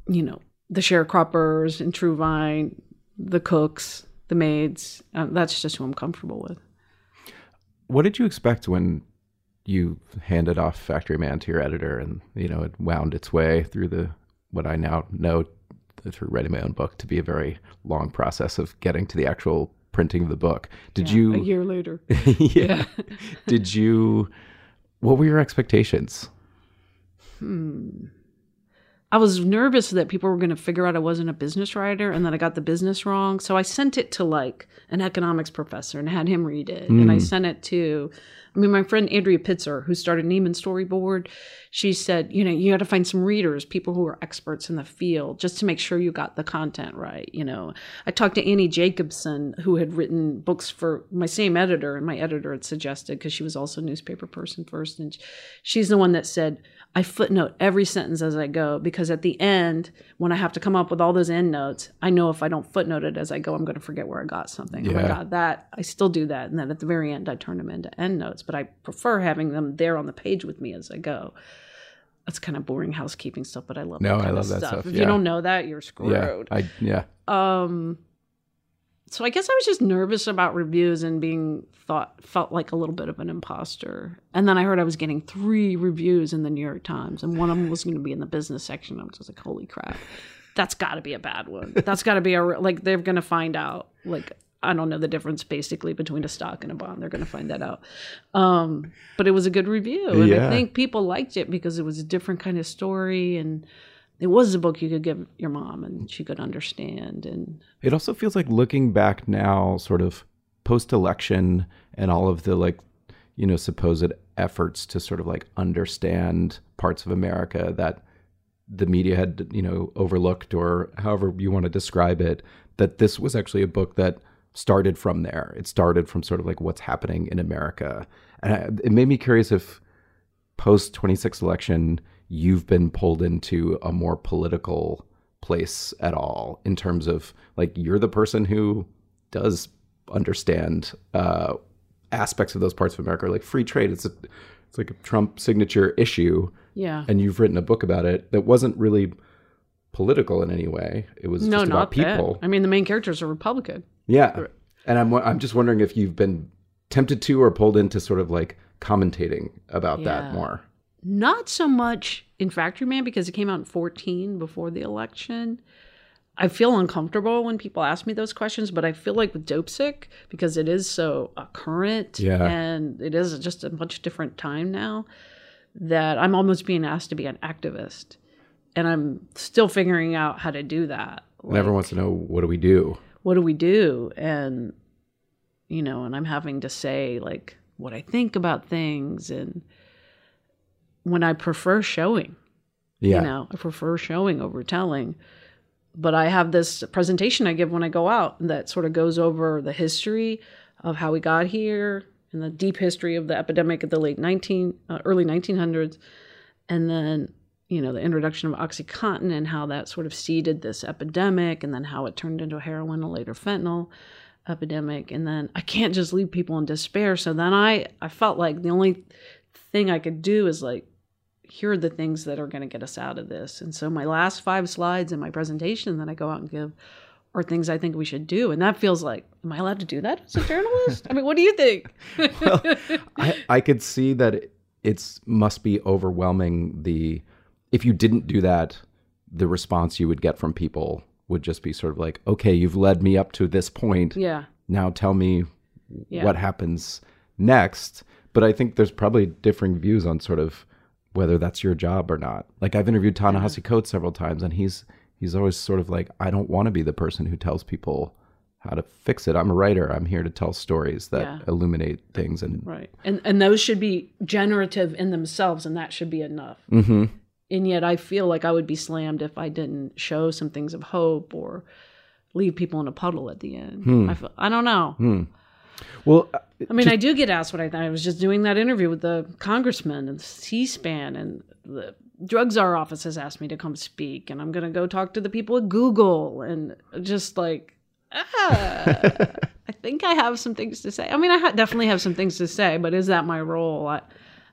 you know, the sharecroppers in Truvine, the cooks, the maids. Uh, that's just who I'm comfortable with. What did you expect when you handed off Factory Man to your editor and, you know, it wound its way through the, what I now know through writing my own book to be a very long process of getting to the actual printing of the book. Did A you, a year later. yeah. Did you, what were your expectations? Hmm. I was nervous that people were going to figure out I wasn't a business writer and that I got the business wrong. So I sent it to like an economics professor and had him read it. And I mm. sent it to, I mean, my friend Andrea Pitzer, who started Nieman Storyboard, she said, you know, you got to find some readers, people who are experts in the field, just to make sure you got the content right. You know, I talked to Annie Jacobsen, who had written books for my same editor, and my editor had suggested, because she was also a newspaper person first. And she's the one that said, I footnote every sentence as I go because at the end, when I have to come up with all those end notes, I know if I don't footnote it as I go, I'm going to forget where I got something. Oh my God, that I still do that. And then at the very end, I turn them into end notes, but I prefer having them there on the page with me as I go. That's kind of boring housekeeping stuff, but I love No, I love that stuff. stuff, If yeah. you don't know that, you're screwed. Yeah. I, yeah. Um, so I guess I was just nervous about reviews and being thought felt like a little bit of an imposter. And then I heard I was getting three reviews in the New York Times, and one of them was going to be in the business section. I was just like, "Holy crap, that's got to be a bad one. That's got to be a like they're going to find out like." I don't know the difference basically between a stock and a bond. They're going to find that out. Um, but it was a good review. And Yeah. I think people liked it because it was a different kind of story and it was a book you could give your mom and she could understand. And It also feels like looking back now, sort of post election and all of the like, you know, supposed efforts to sort of like understand parts of America that the media had, you know, overlooked or however you want to describe it, that this was actually a book that started from there. It started from sort of like what's happening in America. And I, it made me curious if post 26 election, you've been pulled into a more political place at all in terms of like you're the person who does understand uh, aspects of those parts of America, like free trade. It's a it's like a Trump signature issue, yeah. and you've written a book about it that wasn't really political in any way. It was no, just not about people. that. I mean, the main characters are Republican. Yeah, and I'm I'm just wondering if you've been tempted to or pulled into sort of like commentating about Yeah. that more? Not so much in Factory Man because it came out in 14 before the election. I feel uncomfortable when people ask me those questions, but I feel like with Dopesick, because it is so uh, current Yeah. and it is just a much different time now, that I'm almost being asked to be an activist. And I'm still figuring out how to do that. and everyone wants to know what do we do? what do we do and you know and i'm having to say like what i think about things and when i prefer showing Yeah. you know i prefer showing over telling. But i have this presentation i give when i go out that sort of goes over the history of how we got here and the deep history of the epidemic at the late 19 uh, early 1900s and then you know the introduction of oxycontin and how that sort of seeded this epidemic and then how it turned into heroin and later fentanyl epidemic. And then i can't just leave people in despair. So then i i felt like the only thing i could do is like here are the things that are going to get us out of this. And so my last five slides in my presentation that i go out and give are things i think we should do. And that feels like am i allowed to do that as a journalist? I mean what do you think? I, I could see that it- it's must be overwhelming the if you didn't do that the response you would get from people would just be sort of like okay you've led me up to this point. Yeah. Now tell me Yeah. what happens next. But i think there's probably differing views on sort of whether that's your job or not like i've interviewed mm-hmm. ta-nehisi coates several times and he's he's always sort of like i don't want to be the person who tells people how to fix it i'm a writer i'm here to tell stories that Yeah. illuminate things and Right. And and those should be generative in themselves and that should be enough. Mm-hmm. And yet I feel like I would be slammed if I didn't show some things of hope or leave people in a puddle at the end. Hmm. I feel, I don't know. Hmm. Well uh, I mean, I do get asked what I think. I was just doing that interview with the congressman and C-SPAN and the drug czar office has asked me to come speak and I'm going to go talk to the people at Google and just like, ah, I think I have some things to say. I mean, I ha- definitely have some things to say, but is that my role? I,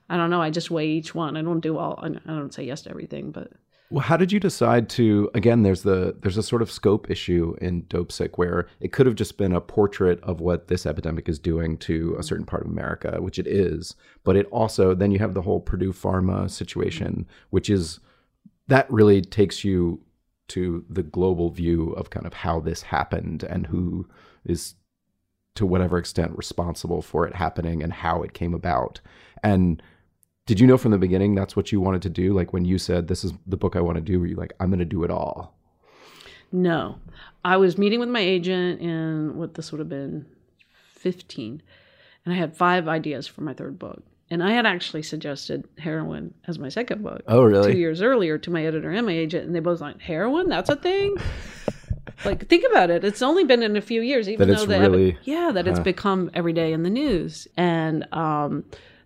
I don't know. I just weigh each one. I don't do all, I don't say yes to everything, but Well, how did you decide to? Again, there's the there's a sort of scope issue in Dopesick where it could have just been a portrait of what this epidemic is doing to a certain part of America, which it is. But it also then you have the whole Purdue Pharma situation, which is that really takes you to the global view of kind of how this happened and who is to whatever extent responsible for it happening and how it came about. And did you know from the beginning that's what you wanted to do? Like when you said this is the book I want to do, were you like, I'm going to do it all? No. I was meeting with my agent in what this would have been 15. And I had five ideas for my third book. And I had actually suggested heroin as my second book. Oh, really? Two years earlier to my editor and my agent. And they both like, heroin? That's a thing? like, think about it. It's only been in a few years, even That though the really- yeah, that it's become every day in the news. And um,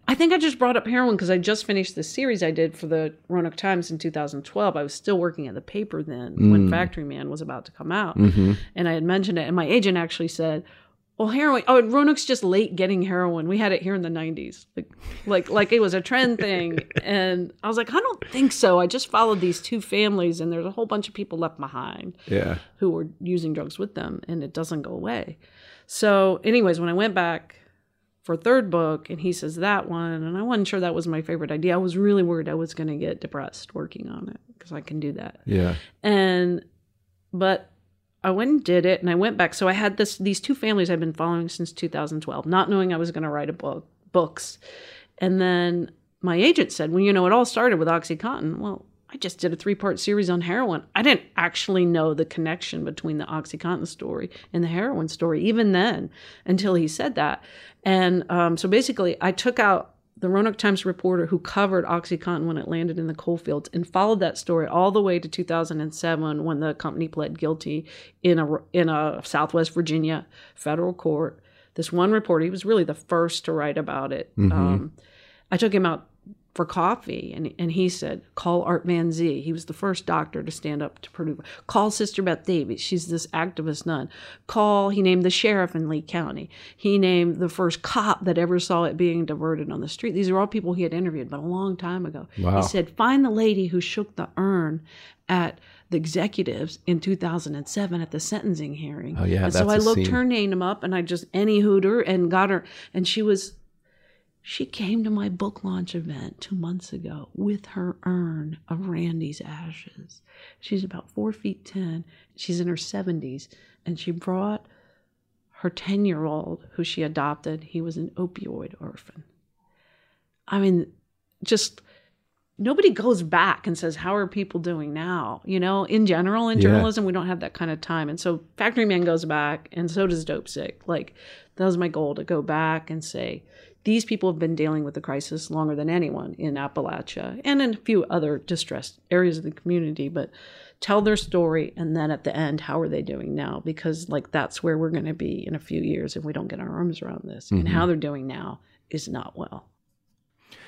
I think I just brought up heroin because I just finished the series I did for the Roanoke Times in 2012. I was still working at the paper then Mm. when Factory Man was about to come out. Mm-hmm. And I had mentioned it. And my agent actually said, well, heroin. Oh, Roanoke's just late getting heroin. We had it here in the '90s, like, like, like it was a trend thing. And I was like, I don't think so. I just followed these two families, and there's a whole bunch of people left behind Yeah. who were using drugs with them and it doesn't go away. So, anyways, when I went back for third book and he says that one, and I wasn't sure that was my favorite idea. I was really worried I was going to get depressed working on it because I can do that. Yeah. And, but I went and did it and I went back. So I had this, these two families I've been following since 2012, not knowing I was going to write a book, books. And then my agent said, well, you know, it all started with Oxycontin. Well, I just did a three part series on heroin. I didn't actually know the connection between the Oxycontin story and the heroin story, even then, until he said that. And um, so basically, I took out the Roanoke Times reporter who covered OxyContin when it landed in the coal fields and followed that story all the way to 2007 when the company pled guilty in a in a Southwest Virginia federal court. This one reporter, he was really the first to write about it. Um, I took him out for coffee and, and he said call art van zee. He was the first doctor to stand up to purdue. Call sister beth davies she's this activist nun. Call he named the sheriff in lee county. He named the first cop that ever saw it being diverted on the street. These are all people he had interviewed but a long time ago. Wow. he said find the lady who shook the urn at the executives in 2007 at the sentencing hearing. Oh, yeah, and so i looked scene. her name up and i just any hooter and got her and she was she came to my book launch event two months ago with her urn of Randy's ashes. She's about four feet ten. She's in her 70s. And she brought her 10 year old, who she adopted. He was an opioid orphan. I mean, just nobody goes back and says, How are people doing now? You know, in general, in Yeah. journalism, we don't have that kind of time. And so Factory Man goes back, and so does Dopesick. Like, that was my goal to go back and say, these people have been dealing with the crisis longer than anyone in Appalachia and in a few other distressed areas of the community, but tell their story and then at the end, how are they doing now? Because like that's where we're going to be in a few years if we don't get our arms around this. And how they're doing now is not well.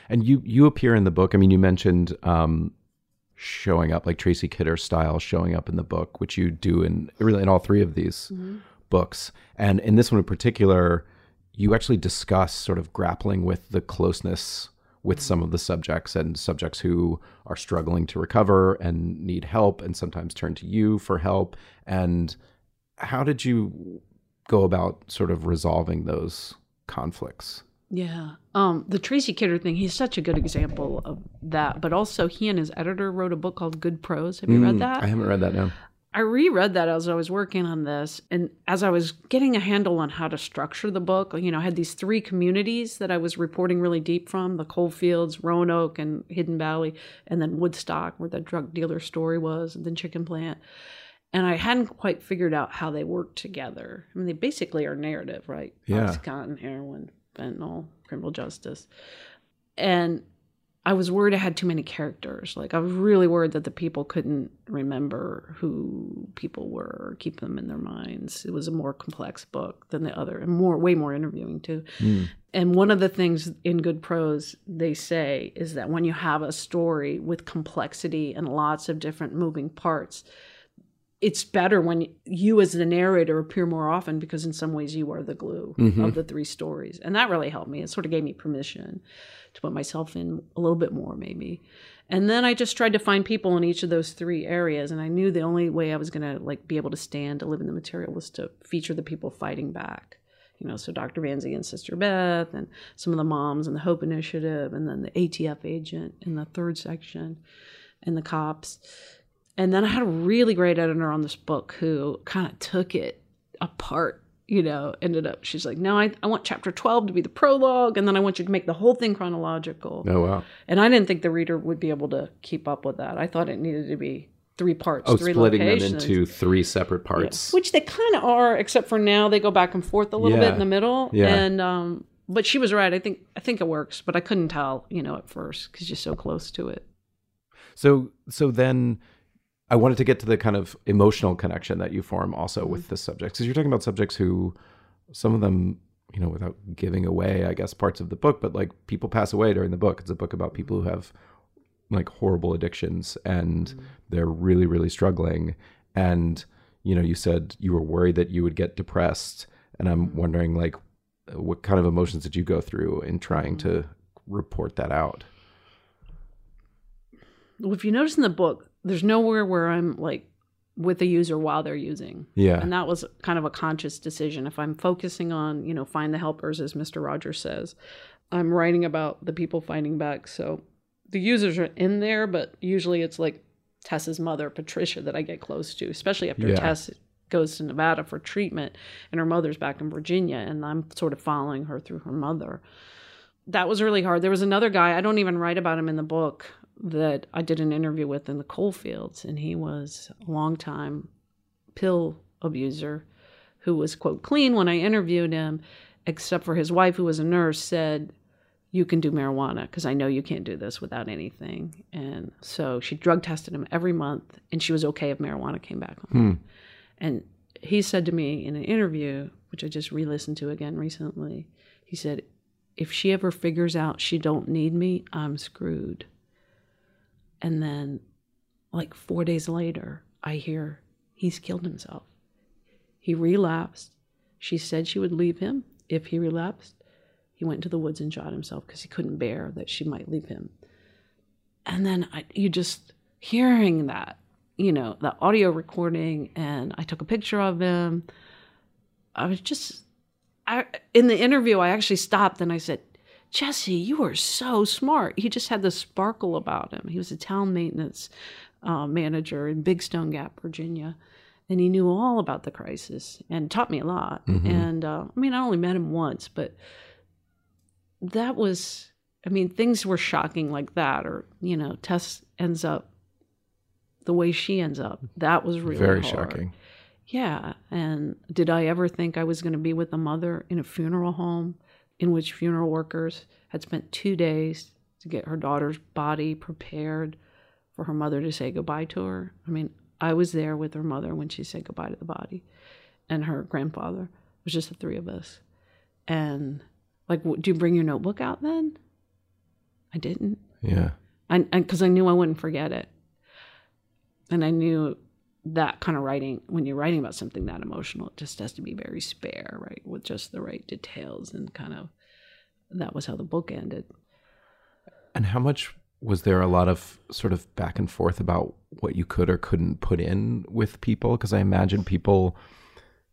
And you you appear in the book. I mean, you mentioned um, showing up like Tracy Kidder style, showing up in the book, which you do in really in all three of these books. And in this one in particular, you actually discuss sort of grappling with the closeness with some of the subjects and subjects who are struggling to recover and need help and sometimes turn to you for help. And how did you go about sort of resolving those conflicts? Yeah. Um, the Tracy Kidder thing, he's such a good example of that. But also, he and his editor wrote a book called Good Prose. Have you read that? Mm, I haven't read that now. I reread that as I was working on this. And as I was getting a handle on how to structure the book, you know, I had these three communities that I was reporting really deep from the Coalfields, Roanoke, and Hidden Valley, and then Woodstock, where the drug dealer story was, and then Chicken Plant. And I hadn't quite figured out how they work together. I mean, they basically are narrative, right? Yeah. Oxycontin, heroin, fentanyl, criminal justice. And I was worried I had too many characters. Like I was really worried that the people couldn't remember who people were or keep them in their minds. It was a more complex book than the other and more way more interviewing too. Hmm. And one of the things in good prose they say is that when you have a story with complexity and lots of different moving parts, it's better when you as the narrator appear more often because in some ways you are the glue of mm-hmm. the three stories. And that really helped me. It sort of gave me permission to put myself in a little bit more maybe. And then i just tried to find people in each of those three areas and i knew the only way i was going to like be able to stand to live in the material was to feature the people fighting back. You know so dr van Zee and sister beth and some of the moms and the hope initiative and then the atf agent in the third section and the cops and then I had a really great editor on this book who kind of took it apart, you know, ended up, she's like, no, I, I want chapter 12 to be the prologue. And then I want you to make the whole thing chronological. Oh, wow. And I didn't think the reader would be able to keep up with that. I thought it needed to be three parts, Oh, three splitting locations. them into three separate Yeah. parts. Which they kind of are, except for now they go back and forth a little Yeah. bit in the middle. Yeah. And, um, but she was right. I think, I think it works, but I couldn't tell, you know, at first because you're so close to it. So, so then I wanted to get to the kind of emotional connection that you form also with mm-hmm. the subjects, because you're talking about subjects who, some of them, you know, without giving away, I guess, parts of the book, but like people pass away during the book. It's a book about people who have like horrible addictions and mm-hmm. they're really, really struggling. And, you know, you said you were worried that you would get depressed. And I'm mm-hmm. wondering, like, what kind of emotions did you go through in trying to report that out? Well, if you notice in the book, there's nowhere where I'm like with the user while they're using. Yeah. And that was kind of a conscious decision. If I'm focusing on, you know, find the helpers, as Mr. Rogers says, I'm writing about the people fighting back. So the users are in there, but usually it's like Tess's mother, Patricia, that I get close to, especially after Yeah. Tess goes to Nevada for treatment and her mother's back in Virginia. And I'm sort of following her through her mother. That was really hard. There was another guy, I don't even write about him in the book, that I did an interview with in the coal fields, and he was a long time pill abuser who was quote clean when I interviewed him, except for his wife, who was a nurse, said, You can do marijuana because I know you can't do this without anything. And so she drug tested him every month, and she was okay if marijuana came back on. Hmm. And he said to me in an interview, which I just re listened to again recently, he said, if she ever figures out she don't need me, I'm screwed. And then like 4 days later, I hear he's killed himself. He relapsed. She said she would leave him if he relapsed. He went to the woods and shot himself because he couldn't bear that she might leave him. And then I, you just hearing that, you know, the audio recording, and I took a picture of him. I was just, I in the interview, I actually stopped and I said, Jesse, you are so smart. He just had the sparkle about him. He was a town maintenance uh, manager in Big Stone Gap, Virginia, and he knew all about the crisis and taught me a lot. And uh, I mean, I only met him once, but that was, I mean, things were shocking like that, or you know, Tess ends up the way she ends up. That was really Very hard. shocking. Yeah. And did I ever think I was going to be with a mother in a funeral home in which funeral workers had spent two days to get her daughter's body prepared for her mother to say goodbye to her? I mean, I was there with her mother when she said goodbye to the body and her grandfather. It was just the three of us. And like, do you bring your notebook out then? I didn't. Yeah. And because I knew I wouldn't forget it. And I knew that kind of writing, when you're writing about something that emotional, it just has to be very spare, right? With just the right details and kind of that was how the book ended. And how much was there a lot of sort of back and forth about what you could or couldn't put in with people? Because I imagine people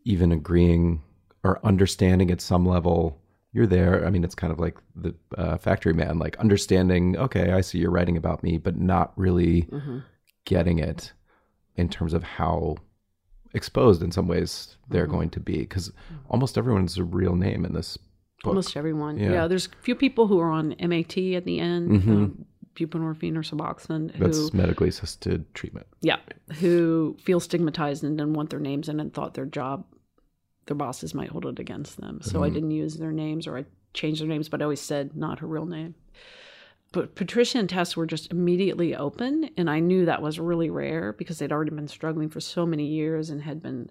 even agreeing or understanding at some level you're there. I mean, it's kind of like the uh, factory man, like understanding, okay, I see you're writing about me, but not really getting it in terms of how exposed in some ways they're mm-hmm. going to be. Because almost everyone's a real name in this book. Almost everyone. Yeah. Yeah. there's a few people who are on MAT at the end, mm-hmm. um, buprenorphine or Suboxone, who That's medically assisted treatment. Yeah, who feel stigmatized and didn't want their names in and thought their job, their bosses might hold it against them. So I mm-hmm. didn't use their names or I changed their names, but I always said not her real name. But Patricia and Tess were just immediately open, and I knew that was really rare because they'd already been struggling for so many years and had been,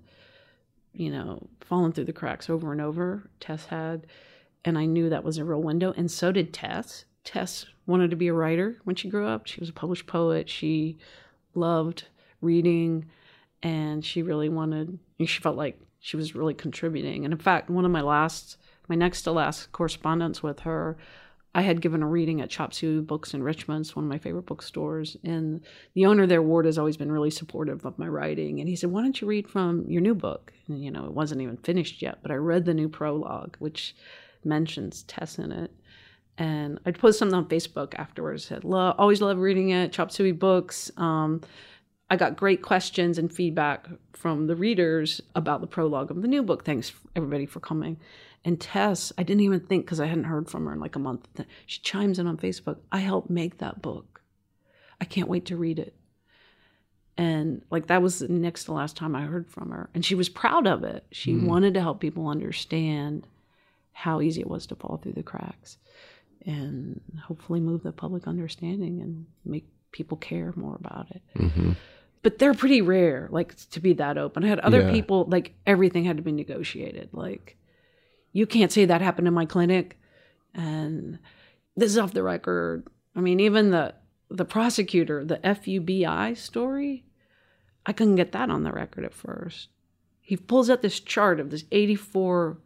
you know, falling through the cracks over and over. Tess had, and I knew that was a real window, and so did Tess. Tess wanted to be a writer when she grew up. She was a published poet. She loved reading and she really wanted she felt like she was really contributing and in fact one of my last my next to last correspondence with her i had given a reading at chop suey books in richmond it's one of my favorite bookstores and the owner there ward has always been really supportive of my writing and he said why don't you read from your new book and you know it wasn't even finished yet but i read the new prologue which mentions tess in it and I posted something on Facebook afterwards. Said, "Love, always love reading it. Chop Suey books." Um, I got great questions and feedback from the readers about the prologue of the new book. Thanks everybody for coming. And Tess, I didn't even think because I hadn't heard from her in like a month. She chimes in on Facebook. I helped make that book. I can't wait to read it. And like that was the next to last time I heard from her. And she was proud of it. She hmm. wanted to help people understand how easy it was to fall through the cracks and hopefully move the public understanding and make people care more about it. Mm-hmm. But they're pretty rare, like to be that open. I had other Yeah. people, like everything had to be negotiated. Like, you can't say that happened in my clinic, and this is off the record. I mean, even the the prosecutor, the FUBI story, I couldn't get that on the record at first. He pulls out this chart of this 84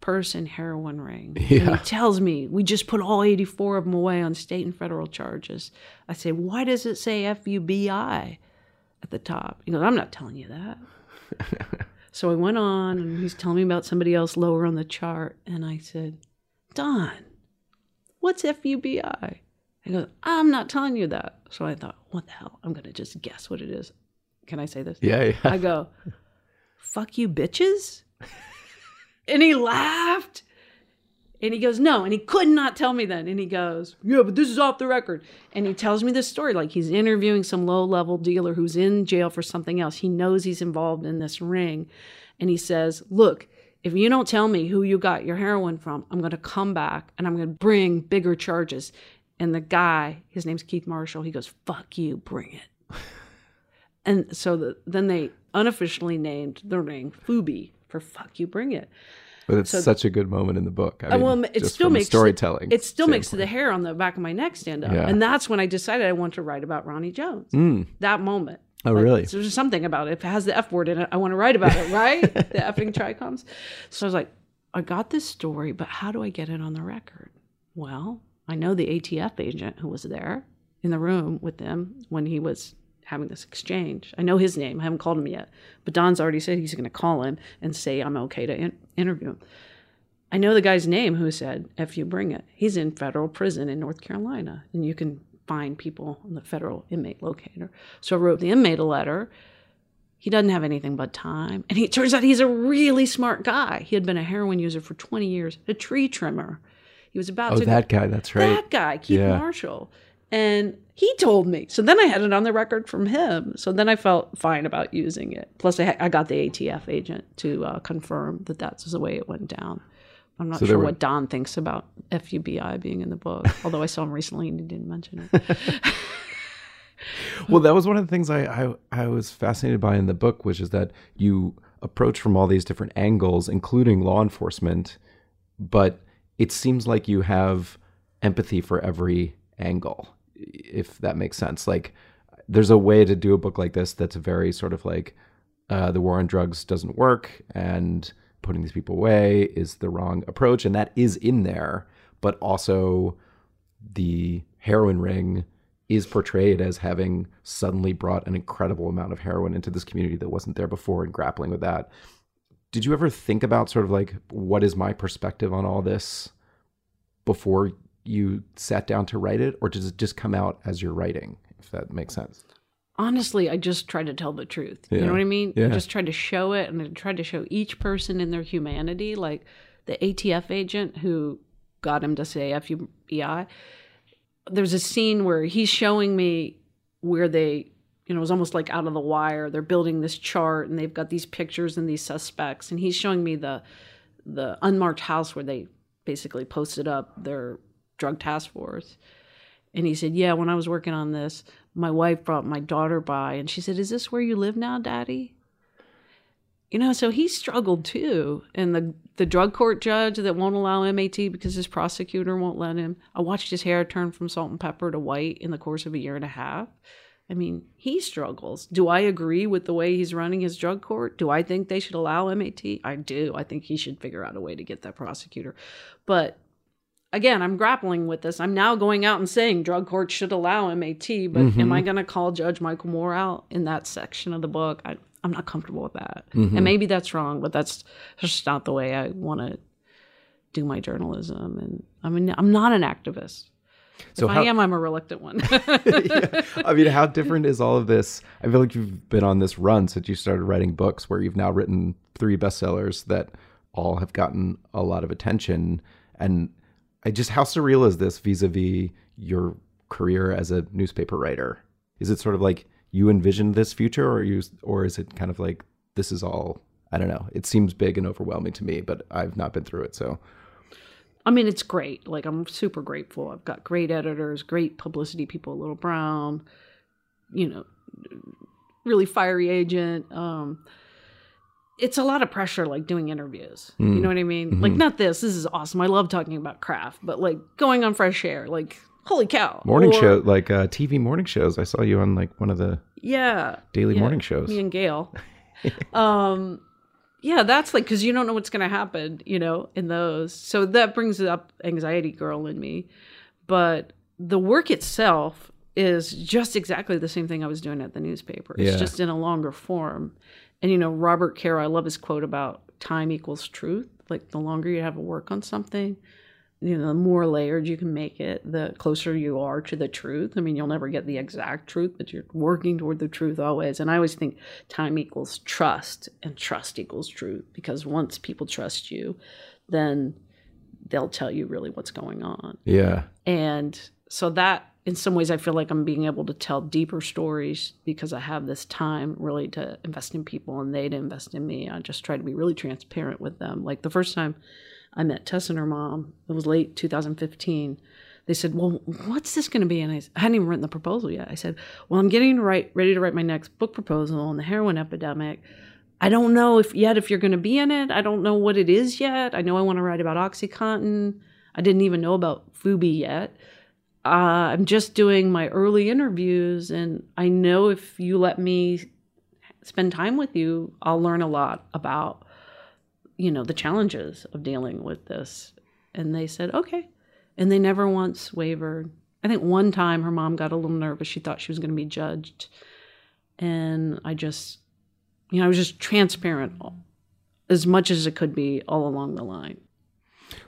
person heroin ring. And Yeah. he tells me, we just put all 84 of them away on state and federal charges. I say, why does it say FUBI at the top? He goes, I'm not telling you that. so I went on and he's telling me about somebody else lower on the chart. And I said, Don, what's FUBI? He goes, I'm not telling you that. So I thought, what the hell? I'm going to just guess what it is. Can I say this? Yeah, yeah. I go, fuck you, bitches. and he laughed. And he goes, no. And he could not tell me then. And he goes, yeah, but this is off the record. And he tells me this story like he's interviewing some low level dealer who's in jail for something else. He knows he's involved in this ring. And he says, look, if you don't tell me who you got your heroin from, I'm going to come back and I'm going to bring bigger charges. And the guy, his name's Keith Marshall, he goes, fuck you, bring it. And so the, then they unofficially named the ring Fubi for fuck you, bring it. But it's So- such a good moment in the book. I mean, well, it still makes storytelling. It still makes the hair on the back of my neck stand up, Yeah. and that's when I decided I want to write about Ronnie Jones. Mm. That moment. Oh, really? So there's something about it. If it has the F word in it, I want to write about it, right? the effing trichomes. So I was like, I got this story, but how do I get it on the record? Well, I know the ATF agent who was there in the room with them when he was having this exchange. I know his name. I haven't called him yet, but Don's already said he's going to call him and say I'm okay to in- interview him. I know the guy's name who said, "If you bring it." He's in federal prison in North Carolina, and you can find people on the federal inmate locator. So I wrote the inmate a letter. He doesn't have anything but time, and he it turns out he's a really smart guy. He had been a heroin user for 20 years, a tree trimmer. He was about Oh, to that guy. That's right. that guy, Keith Yeah. Marshall. And he told me. So then I had it on the record from him. So then I felt fine about using it. Plus, I, ha- I got the ATF agent to uh, confirm that that's the way it went down. I'm not So sure were- what Don thinks about FUBI being in the book, although I saw him recently and he didn't mention it. Well, that was one of the things I, I I was fascinated by in the book, which is that you approach from all these different angles, including law enforcement, but it seems like you have empathy for every angle, if that makes sense. Like, there's a way to do a book like this that's very sort of like uh, the war on drugs doesn't work, and putting these people away is the wrong approach, and that is in there, but also the heroin ring is portrayed as having suddenly brought an incredible amount of heroin into this community that wasn't there before and grappling with that. Did you ever think about sort of like what is my perspective on all this before you sat down to write it or does it just come out as you're writing if that makes sense? Honestly, I just tried to tell the truth. You know what I mean? Yeah. I just tried to show it and I tried to show each person in their humanity. Like the ATF agent who got him to say FBI. There's a scene where he's showing me where they, you know, it was almost like out of the wire. They're building this chart and they've got these pictures and these suspects. And he's showing me the the unmarked house where they basically posted up their drug task force. And he said, Yeah, when I was working on this, my wife brought my daughter by and she said, Is this where you live now, Daddy? You know, so he struggled too. And the the drug court judge that won't allow MAT because his prosecutor won't let him. I watched his hair turn from salt and pepper to white in the course of a year and a half. I mean, he struggles. Do I agree with the way he's running his drug court? Do I think they should allow MAT? I do. I think he should figure out a way to get that prosecutor. But again, I'm grappling with this. I'm now going out and saying drug courts should allow MAT, but am mm-hmm. I going to call Judge Michael Moore out in that section of the book? I, I'm not comfortable with that. And mm-hmm. maybe that's wrong, but that's just not the way I want to do my journalism. And I mean, I'm not an activist. So if how- I am, I'm a reluctant one. yeah. I mean, how different is all of this? I feel like you've been on this run since you started writing books where you've now written three bestsellers that all have gotten a lot of attention. And I just, how surreal is this vis a vis your career as a newspaper writer? Is it sort of like you envisioned this future or you, or is it kind of like this is all, I don't know. It seems big and overwhelming to me, but I've not been through it. So I mean, it's great. Like, I'm super grateful. I've got great editors, great publicity people, Little Brown, you know, really fiery agent. Um, it's a lot of pressure, like doing interviews. You know what I mean? Like, not this. This is awesome. I love talking about craft, but like going on fresh air, like, holy cow. morning Or- show, like uh, TV morning shows. I saw you on like one of the Yeah. daily Yeah, morning shows. Me and Gayle. um, yeah, that's like because you don't know what's going to happen, you know, in those. So that brings up anxiety girl in me. But the work itself is just exactly the same thing I was doing at the newspaper. It's Yeah. just in a longer form. And you know, Robert Caro, I love his quote about time equals truth. Like the longer you have to work on something, you know, the more layered you can make it, the closer you are to the truth. I mean, you'll never get the exact truth, but you're working toward the truth always. And I always think time equals trust and trust equals truth because once people trust you, then they'll tell you really what's going on. Yeah. And so that in some ways I feel like I'm being able to tell deeper stories because I have this time really to invest in people and they to invest in me. I just try to be really transparent with them. Like the first time I met Tess and her mom, it was late 2015. They said, "Well, what's this going to be?" And I hadn't even written the proposal yet. I said, "Well, I'm getting ready to write my next book proposal on the heroin epidemic, I don't know if yet if you're going to be in it. I don't know what it is yet. I know I want to write about OxyContin. I didn't even know about Fubi yet. Uh, I'm just doing my early interviews, and I know if you let me spend time with you, I'll learn a lot about, you know, the challenges of dealing with this. And they said, okay. And they never once wavered. I think one time her mom got a little nervous. She thought she was going to be judged. And I just, you know, I was just transparent as much as it could be all along the line.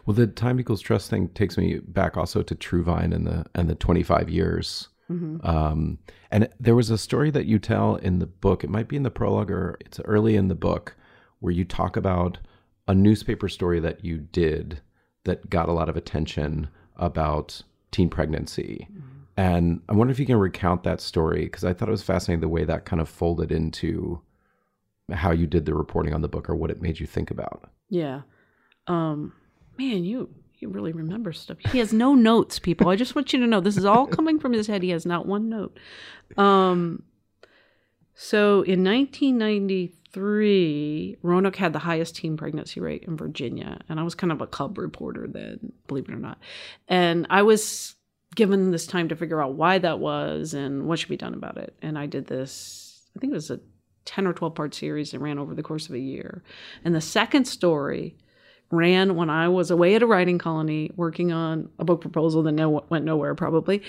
Well, the time equals trust thing takes me back also to Truvine and the and the 25 years. Mm-hmm. Um, and there was a story that you tell in the book. It might be in the prologue or it's early in the book where you talk about a newspaper story that you did that got a lot of attention about teen pregnancy. Mm-hmm. And I wonder if you can recount that story because I thought it was fascinating the way that kind of folded into how you did the reporting on the book or what it made you think about. Yeah. Um, man, you you really remember stuff. He has no notes, people. I just want you to know this is all coming from his head. He has not one note. Um, so in 1993, Roanoke had the highest teen pregnancy rate in Virginia, and I was kind of a cub reporter then, believe it or not. And I was given this time to figure out why that was and what should be done about it. And I did this. I think it was a 10 or 12 part series that ran over the course of a year. And the second story ran when I was away at a writing colony working on a book proposal that no, went nowhere probably.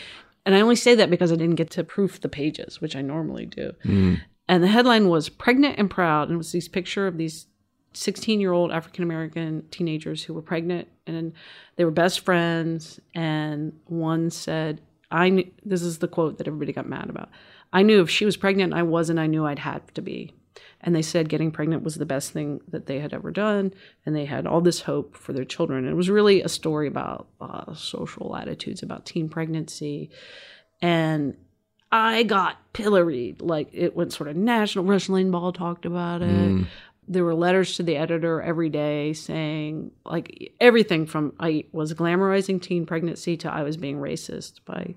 And I only say that because I didn't get to proof the pages, which I normally do. Mm. And the headline was Pregnant and Proud. And it was this picture of these 16 year old African American teenagers who were pregnant and they were best friends. And one said, I knew, this is the quote that everybody got mad about. I knew if she was pregnant and I wasn't, I knew I'd have to be. And they said getting pregnant was the best thing that they had ever done. And they had all this hope for their children. And it was really a story about uh, social attitudes, about teen pregnancy. And I got pilloried. Like it went sort of national. Rush Limbaugh talked about it. Mm. There were letters to the editor every day saying, like, everything from I was glamorizing teen pregnancy to I was being racist by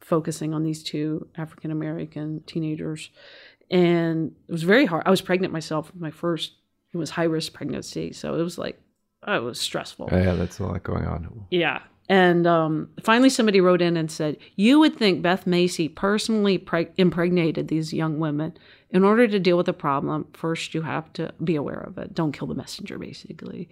focusing on these two African American teenagers and it was very hard. I was pregnant myself. My first it was high risk pregnancy, so it was like oh, it was stressful. Yeah, that's a lot going on. Yeah, and um, finally somebody wrote in and said, "You would think Beth Macy personally preg- impregnated these young women in order to deal with the problem, first you have to be aware of it. Don't kill the messenger, basically.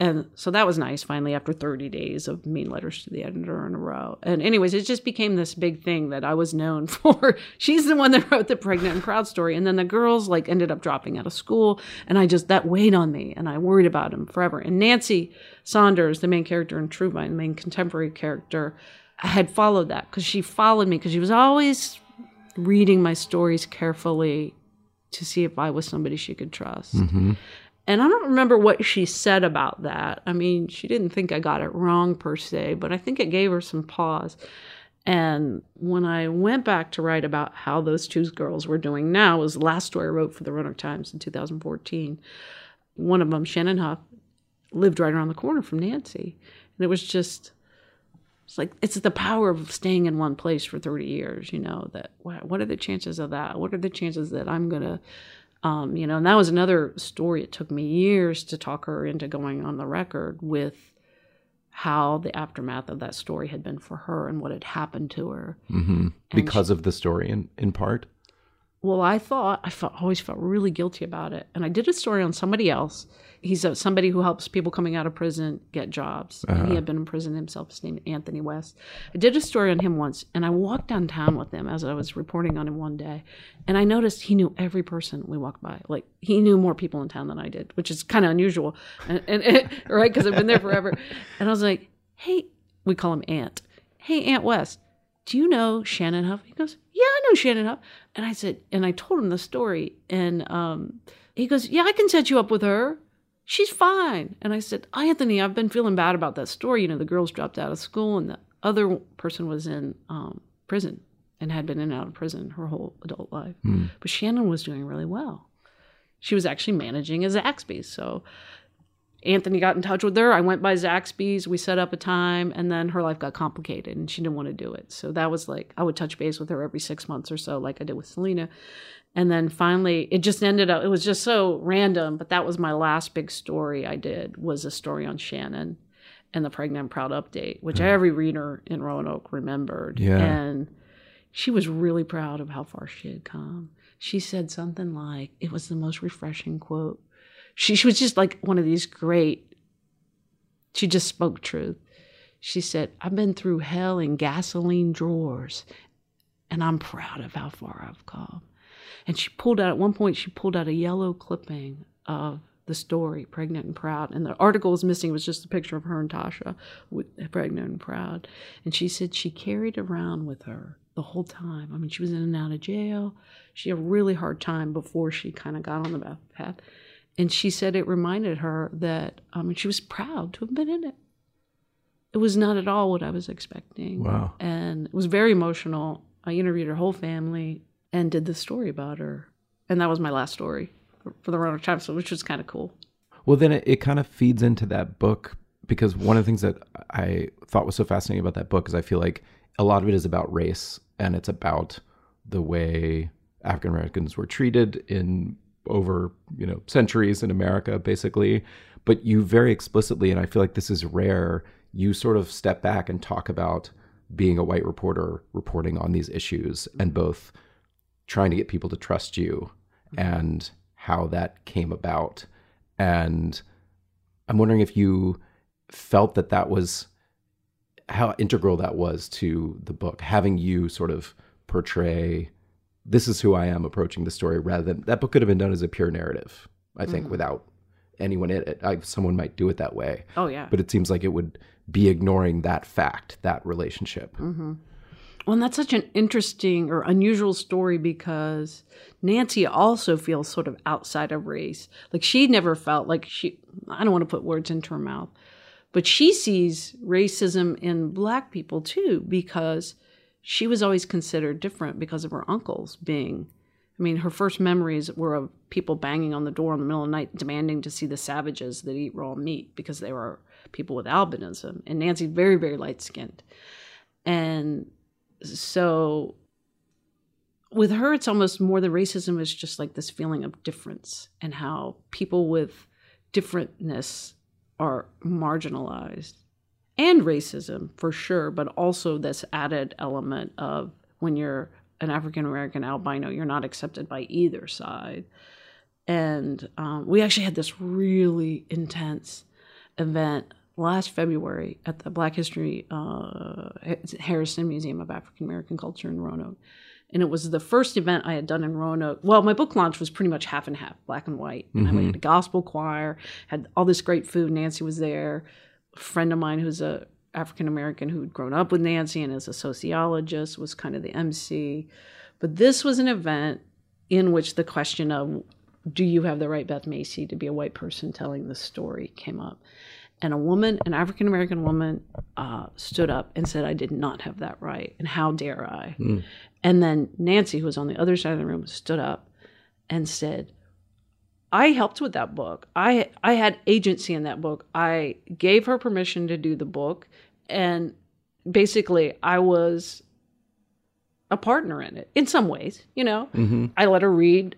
And so that was nice finally after 30 days of mean letters to the editor in a row. And, anyways, it just became this big thing that I was known for. She's the one that wrote the pregnant and proud story. And then the girls like ended up dropping out of school. And I just, that weighed on me and I worried about them forever. And Nancy Saunders, the main character in Truvine, the main contemporary character, had followed that because she followed me because she was always reading my stories carefully to see if I was somebody she could trust. Mm-hmm. And I don't remember what she said about that. I mean, she didn't think I got it wrong per se, but I think it gave her some pause. And when I went back to write about how those two girls were doing now, was the last story I wrote for the Roanoke Times in 2014. One of them, Shannon Hough, lived right around the corner from Nancy. And it was just it's like it's the power of staying in one place for 30 years you know that what are the chances of that? What are the chances that i'm gonna um, you know and that was another story. It took me years to talk her into going on the record with how the aftermath of that story had been for her and what had happened to her. Mm-hmm. because she, of the story in, in part? Well i thought i felt, always felt really guilty about it. And i did a story on somebody else he's a, somebody who helps people coming out of prison get jobs. Uh-huh. He had been in prison himself. His name Anthony West. I did a story on him once, and I walked downtown with him as I was reporting on him one day, and I noticed he knew every person we walked by. Like he knew more people in town than I did, which is kind of unusual, and, and, right because I've been there forever. And I was like, "Hey," we call him Aunt. Hey, Aunt West. Do you know Shannon Huff? He goes, Yeah, I know Shannon Hough. And I said, and I told him the story, and um, he goes, Yeah, I can set you up with her she's fine. And I said, Anthony, I've been feeling bad about that story. You know, the girls dropped out of school and the other person was in um, prison and had been in and out of prison her whole adult life. Mm. But Shannon was doing really well. She was actually managing as Zaxby's. So Anthony got in touch with her. I went by Zaxby's. We set up a time, and then her life got complicated, and she didn't want to do it. So that was like I would touch base with her every six months or so, like I did with Selena. And then finally, it just ended up. It was just so random, but that was my last big story I did. Was a story on Shannon and the Pregnant Proud update, which mm. every reader in Roanoke remembered. Yeah. And she was really proud of how far she had come. She said something like, "It was the most refreshing quote." She, she was just like one of these great. She just spoke truth. She said, "I've been through hell in gasoline drawers, and I'm proud of how far I've come." And she pulled out at one point. She pulled out a yellow clipping of the story, "Pregnant and Proud," and the article was missing. It was just a picture of her and Tasha, with, pregnant and proud. And she said she carried around with her the whole time. I mean, she was in and out of jail. She had a really hard time before she kind of got on the path. And she said it reminded her that um, she was proud to have been in it. It was not at all what I was expecting. Wow. And it was very emotional. I interviewed her whole family and did the story about her. And that was my last story for, the Roanoke Times, which was kind of cool. Well, then it, it kind of feeds into that book because one of the things that I thought was so fascinating about that book is I feel like a lot of it is about race and it's about the way African Americans were treated in over you know centuries in America, basically. But you very explicitly, and I feel like this is rare, you sort of step back and talk about being a white reporter reporting on these issues and both trying to get people to trust you and how that came about. And I'm wondering if you felt that that was how integral that was to the book, having you sort of portray this is who I am approaching the story rather than that book could have been done as a pure narrative, I think, Mm-hmm. without anyone in it. I, someone might do it that way. Oh, yeah. But it seems like it would be ignoring that fact, that relationship. Mm-hmm. Well, and that's such an interesting or unusual story because Nancy also feels sort of outside of race. Like she never felt like she, I don't want to put words into her mouth, but she sees racism in black people too because she was always considered different because of her uncles being. I mean, her first memories were of people banging on the door in the middle of the night demanding to see the savages that eat raw meat because they were people with albinism. And Nancy's very, very light skinned. And so with her it's almost more the racism is just like this feeling of difference and how people with differentness are marginalized. And racism for sure but also this added element of when you're an african american albino you're not accepted by either side. And um, we actually had this really intense event last February at the Black History uh, Harrison Museum of African American Culture in Roanoke. And it was the first event I had done in Roanoke. Well, my book launch was pretty much half and half, black and white. And I went to gospel choir, had all this great food. Nancy was there. A friend of mine who's a African American who'd grown up with Nancy and is a sociologist was kind of the MC. But this was an event in which the question of do you have the right Beth Macy to be a white person telling the story came up. And a woman, an African American woman, uh, stood up and said, I did not have that right. And how dare I? And then Nancy, who was on the other side of the room, stood up and said, I helped with that book. I I had agency in that book. I gave her permission to do the book and basically I was a partner in it in some ways, you know. I let her read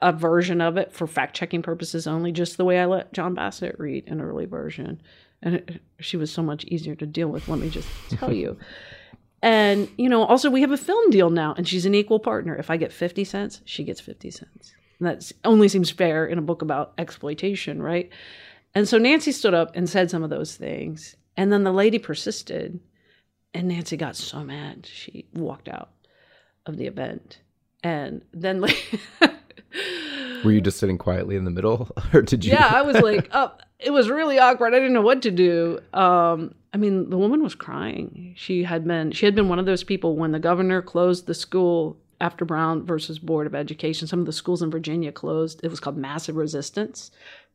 a version of it for fact checking purposes only, just the way I let John Bassett read an early version. And it, she was so much easier to deal with, let me just tell you. And, you know, also we have a film deal now, and she's an equal partner. If I get 50 cents, she gets 50 cents. And that only seems fair in a book about exploitation, right? And so Nancy stood up and said some of those things. And then the lady persisted, and Nancy got so mad, she walked out of the event. And then, Were you just sitting quietly in the middle, or did you? yeah, I was like, oh, it was really awkward. I didn't know what to do. Um, I mean, the woman was crying. She had been she had been one of those people when the governor closed the school after Brown versus Board of Education. Some of the schools in Virginia closed. It was called massive resistance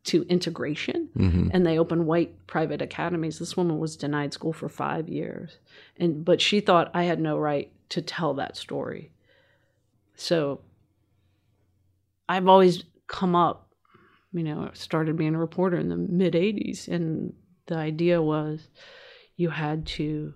to integration, and they opened white private academies. This woman was denied school for five years, and but she thought I had no right to tell that story. So I've always come up You know, started being a reporter in the mid 80s. And the idea was you had to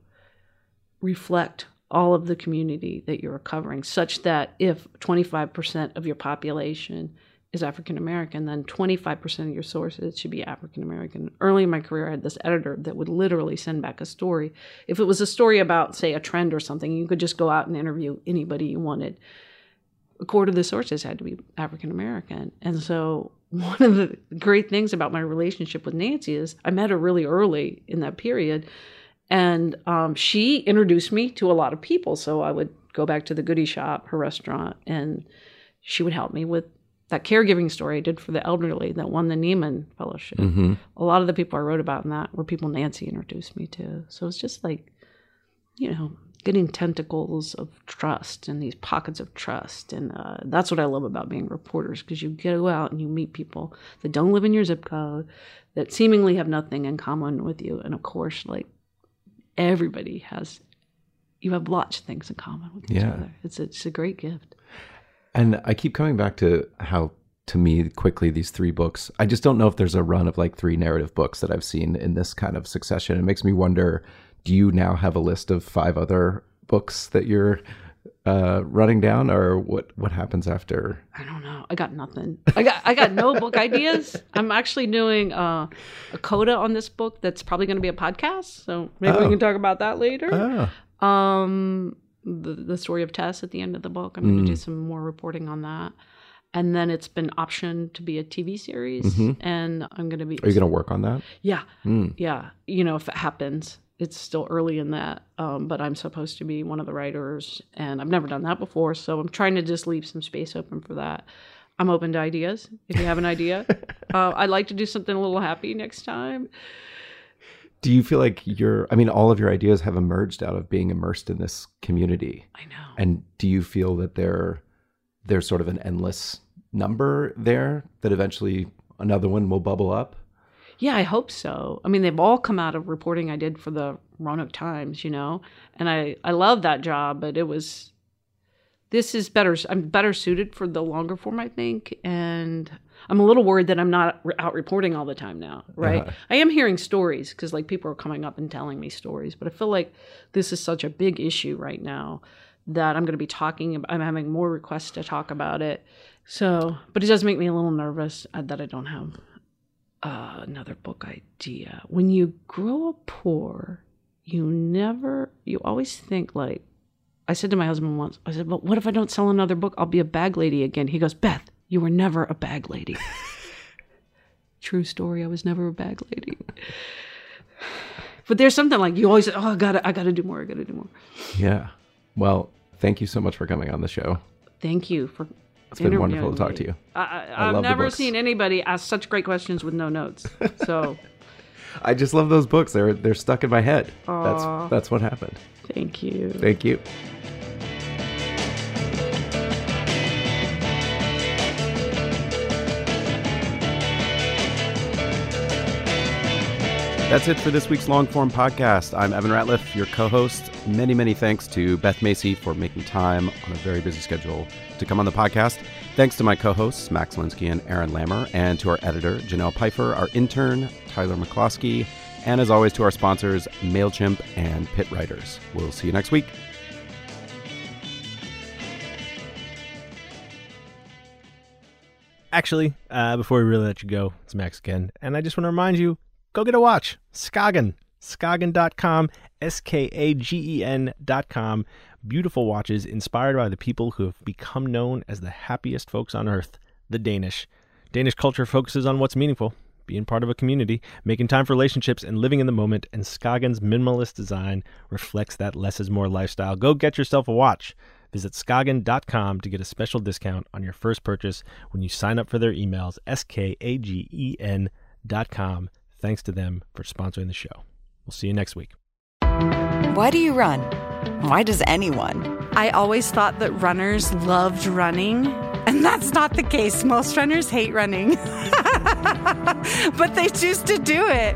reflect all of the community that you were covering, such that if 25% of your population is African American, then 25% of your sources should be African American. Early in my career, I had this editor that would literally send back a story. If it was a story about, say, a trend or something, you could just go out and interview anybody you wanted. A quarter of the sources had to be African American. And so, one of the great things about my relationship with Nancy is I met her really early in that period. And um, she introduced me to a lot of people. So I would go back to the Goody Shop, her restaurant, and she would help me with that caregiving story I did for the elderly that won the Nieman Fellowship. Mm-hmm. A lot of the people I wrote about in that were people Nancy introduced me to. So it's just like, you know, getting tentacles of trust and these pockets of trust. And uh, that's what I love about being reporters because you go out and you meet people that don't live in your zip code, that seemingly have nothing in common with you. And of course, like everybody has, you have lots of things in common with each Yeah. other. It's, it's a great gift. And I keep coming back to how, to me, quickly these three books. I just don't know if there's a run of like three narrative books that I've seen in this kind of succession. It makes me wonder: Do you now have a list of five other books that you're uh, running down, or what? What happens after? I don't know. I got nothing. I got I got no book ideas. I'm actually doing uh, a coda on this book that's probably going to be a podcast. So maybe we Oh. can talk about that later. Oh, Um, the the story of Tess at the end of the book. I'm going to Mm. do some more reporting on that. And then it's been optioned to be a TV series, Mhm. and I'm going to be. are you going to work on that? Yeah, Mm. yeah. You know, if it happens, it's still early in that. Um, but I'm supposed to be one of the writers, and I've never done that before. So I'm trying to just leave some space open for that. I'm open to ideas. If you have an idea, uh, I'd like to do something a little happy next time. Do you feel like you're? I mean, all of your ideas have emerged out of being immersed in this community. I know. And do you feel that there there's sort of an endless number there that eventually another one will bubble up? Yeah, I hope so. I mean, they've all come out of reporting I did for the Roanoke Times, you know, and I I love that job, but it was this is better. I'm better suited for the longer form, I think, and I'm a little worried that I'm not out reporting all the time now, right? Uh-huh. I am hearing stories because like people are coming up and telling me stories, but I feel like this is such a big issue right now that I'm going to be talking. About, I'm having more requests to talk about it. So, but it does make me a little nervous uh, that I don't have uh, another book idea. When you grow up poor, you never, you always think like, I said to my husband once, I said, but what if I don't sell another book? I'll be a bag lady again. He goes, Beth, you were never a bag lady. True story. I was never a bag lady. But there's something like you always, say, oh, I gotta, I gotta do more. I gotta do more. Yeah. Well, thank you so much for coming on the show. Thank you for. It's been wonderful to talk to you. I, I, I I've love the never seen anybody ask such great questions with no notes. So I just love those books. They're they're stuck in my head. Aw. That's that's what happened. thank you. Thank you. That's it for this week's long form podcast. I'm Evan Ratliff, your co host. Many, many thanks to Beth Macy for making time on a very busy schedule to come on the podcast. Thanks to my co hosts, Max Linsky and Aaron Lammer, and to our editor, Janelle Pfeiffer, our intern, Tyler McCloskey, and as always, to our sponsors, MailChimp and Pit Writers. We'll see you next week. Actually, uh, before we really let you go, it's Max again. And I just want to remind you go get a watch. Skagen. Skagen.com. S K A G E N.com. Beautiful watches inspired by the people who have become known as the happiest folks on earth, the Danish. Danish culture focuses on what's meaningful, being part of a community, making time for relationships, and living in the moment. And Skagen's minimalist design reflects that less is more lifestyle. Go get yourself a watch. Visit skagen.com to get a special discount on your first purchase when you sign up for their emails, S-K-A-G-E-N dot com. Thanks to them for sponsoring the show. We'll see you next week. Why do you run? Why does anyone? I always thought that runners loved running, and that's not the case. Most runners hate running, but they choose to do it.